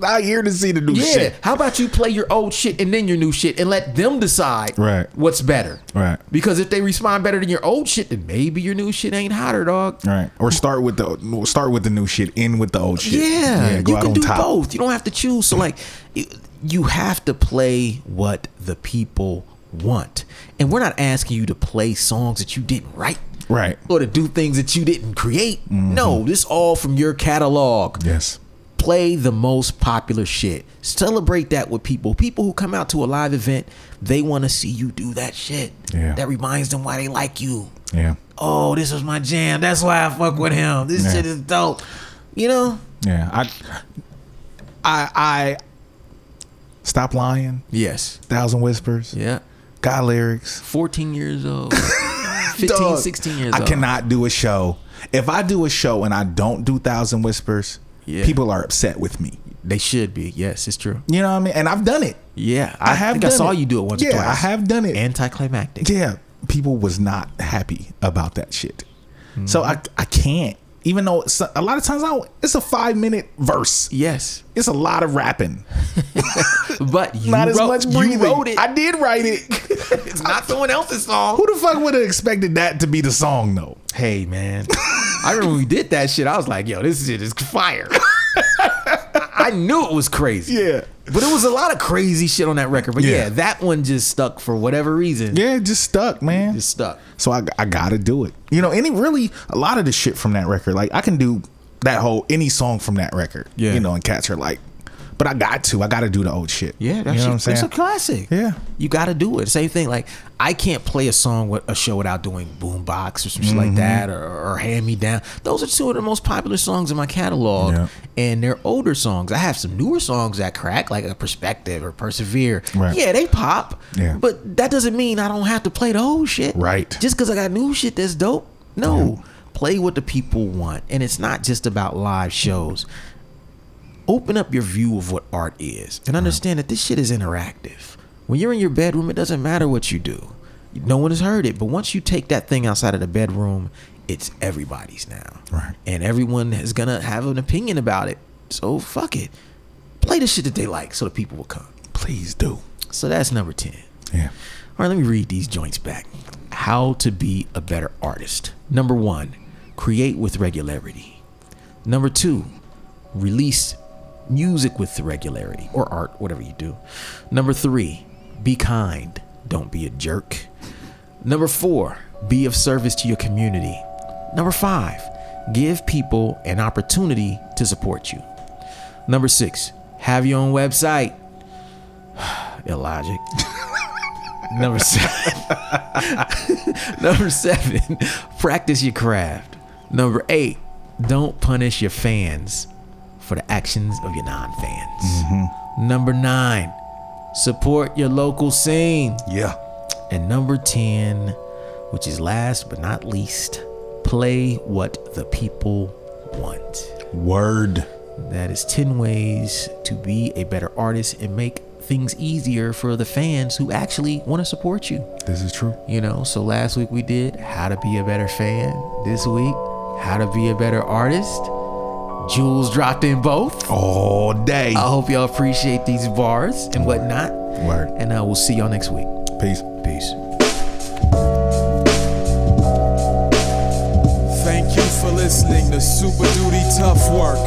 S2: I here to see the new
S1: Yeah.
S2: shit.
S1: How about you play your old shit and then your new shit and let them decide
S2: Right.
S1: what's better?
S2: Right.
S1: Because if they respond better than your old shit, then maybe your new shit ain't hotter, dog.
S2: Right. Or start with the start with the new shit, end with the old shit.
S1: Yeah,
S2: go
S1: you can do
S2: top.
S1: both. You don't have to choose. So like, you- have to play what the people want. And we're not asking you to play songs that you didn't write.
S2: Right.
S1: Or to do things that you didn't create. Mm-hmm. No, this all from your catalog.
S2: Yes.
S1: Play the most popular shit. Celebrate that with people. People who come out to a live event, they want to see you do that shit.
S2: Yeah.
S1: That reminds them why they like you.
S2: Yeah.
S1: Oh, this was my jam. That's why I fuck with him. This
S2: Yeah.
S1: shit is dope. You know?
S2: Yeah. I I I stop lying.
S1: Yes.
S2: Thousand whispers.
S1: Yeah.
S2: Got lyrics.
S1: 14 years old. 15,
S2: Dog,
S1: 16 years old.
S2: I
S1: old.
S2: cannot do a show. If I do a show and I don't do Thousand Whispers,
S1: Yeah.
S2: people are upset with me.
S1: They should be. Yes, it's true.
S2: You know what I mean? And I've done it.
S1: Yeah.
S2: I have
S1: think I saw
S2: it.
S1: you do it once
S2: Yeah,
S1: or twice.
S2: I have done it.
S1: Anticlimactic.
S2: Yeah, people was not happy about that shit. So
S1: Mm-hmm.
S2: I I can't. Even though a, lot of times I don't, it's a five minute verse.
S1: Yes.
S2: It's a lot of rapping.
S1: But you
S2: Not as
S1: wrote,
S2: much
S1: you
S2: breathing.
S1: wrote it.
S2: I did write it.
S1: it's not someone else's song.
S2: Who the fuck would have expected that to be the song though?
S1: Hey man, I remember when we did that shit. I was like, "Yo, this shit is fire." I knew it was crazy.
S2: Yeah.
S1: But it was a lot of crazy shit on that record. But yeah,
S2: Yeah.
S1: that one just stuck for whatever reason.
S2: Yeah, it just stuck, man.
S1: just stuck.
S2: So I, I gotta do it. You know, any really a lot of the shit from that record, like I can do that whole any song from that record.
S1: Yeah.
S2: You know, and cats are like, but I got to. I gotta do the old shit.
S1: Yeah,
S2: you know what I'm saying?
S1: it's a classic.
S2: Yeah.
S1: you got to do it. Same thing. Like I can't play a song with a show without doing boombox or some shit
S2: Mm-hmm.
S1: like that, or, or hand me down. Those are two of the most popular songs in my catalog,
S2: Yeah.
S1: and they're older songs. I have some newer songs that crack, like a Perspective or Persevere.
S2: Right.
S1: Yeah, they pop.
S2: Yeah.
S1: but that doesn't mean I don't have to play the old shit.
S2: Right.
S1: Just because I got new shit that's dope. No, play what the people want, and it's not just about live shows open up your view of what art is and understand that this shit is interactive. When you're in your bedroom, it doesn't matter what you do. No one has heard it, but once you take that thing outside of the bedroom, it's everybody's now.
S2: Right.
S1: And everyone is gonna have an opinion about it. So fuck it. Play the shit that they like so the people will come.
S2: Please do.
S1: So that's number 10.
S2: Yeah.
S1: All right, let me read these joints back. How to be a better artist. Number one, create with regularity. Number two, release music with regularity or art, whatever you do. Number three, be kind. Don't be a jerk. Number four, be of service to your community. Number five, give people an opportunity to support you. Number six, have your own website. Illogic. Number seven. Number seven, practice your craft. Number eight, don't punish your fans for the actions of your non-fans. Mm-hmm. Number nine, support your local scene.
S2: Yeah.
S1: And number 10, which is last but not least, play what the people want.
S2: Word.
S1: That is 10 ways to be a better artist and make things easier for the fans who actually want to support you.
S2: This is true.
S1: You know, so last week we did how to be a better fan. This week, how to be a better artist. Jewels dropped in both.
S2: All day.
S1: I hope y'all appreciate these bars and whatnot.
S2: Word.
S1: And uh, we'll see y'all next week.
S2: Peace.
S1: Peace.
S3: Thank you for listening to Super Duty Tough Work.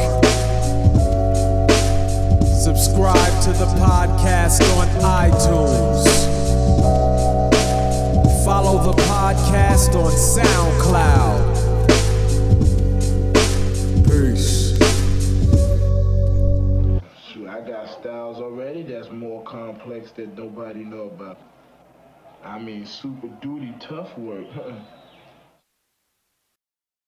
S3: Subscribe to the podcast on iTunes. Follow the podcast on SoundCloud. Peace.
S4: Complex that nobody know about. I mean, super duty tough work.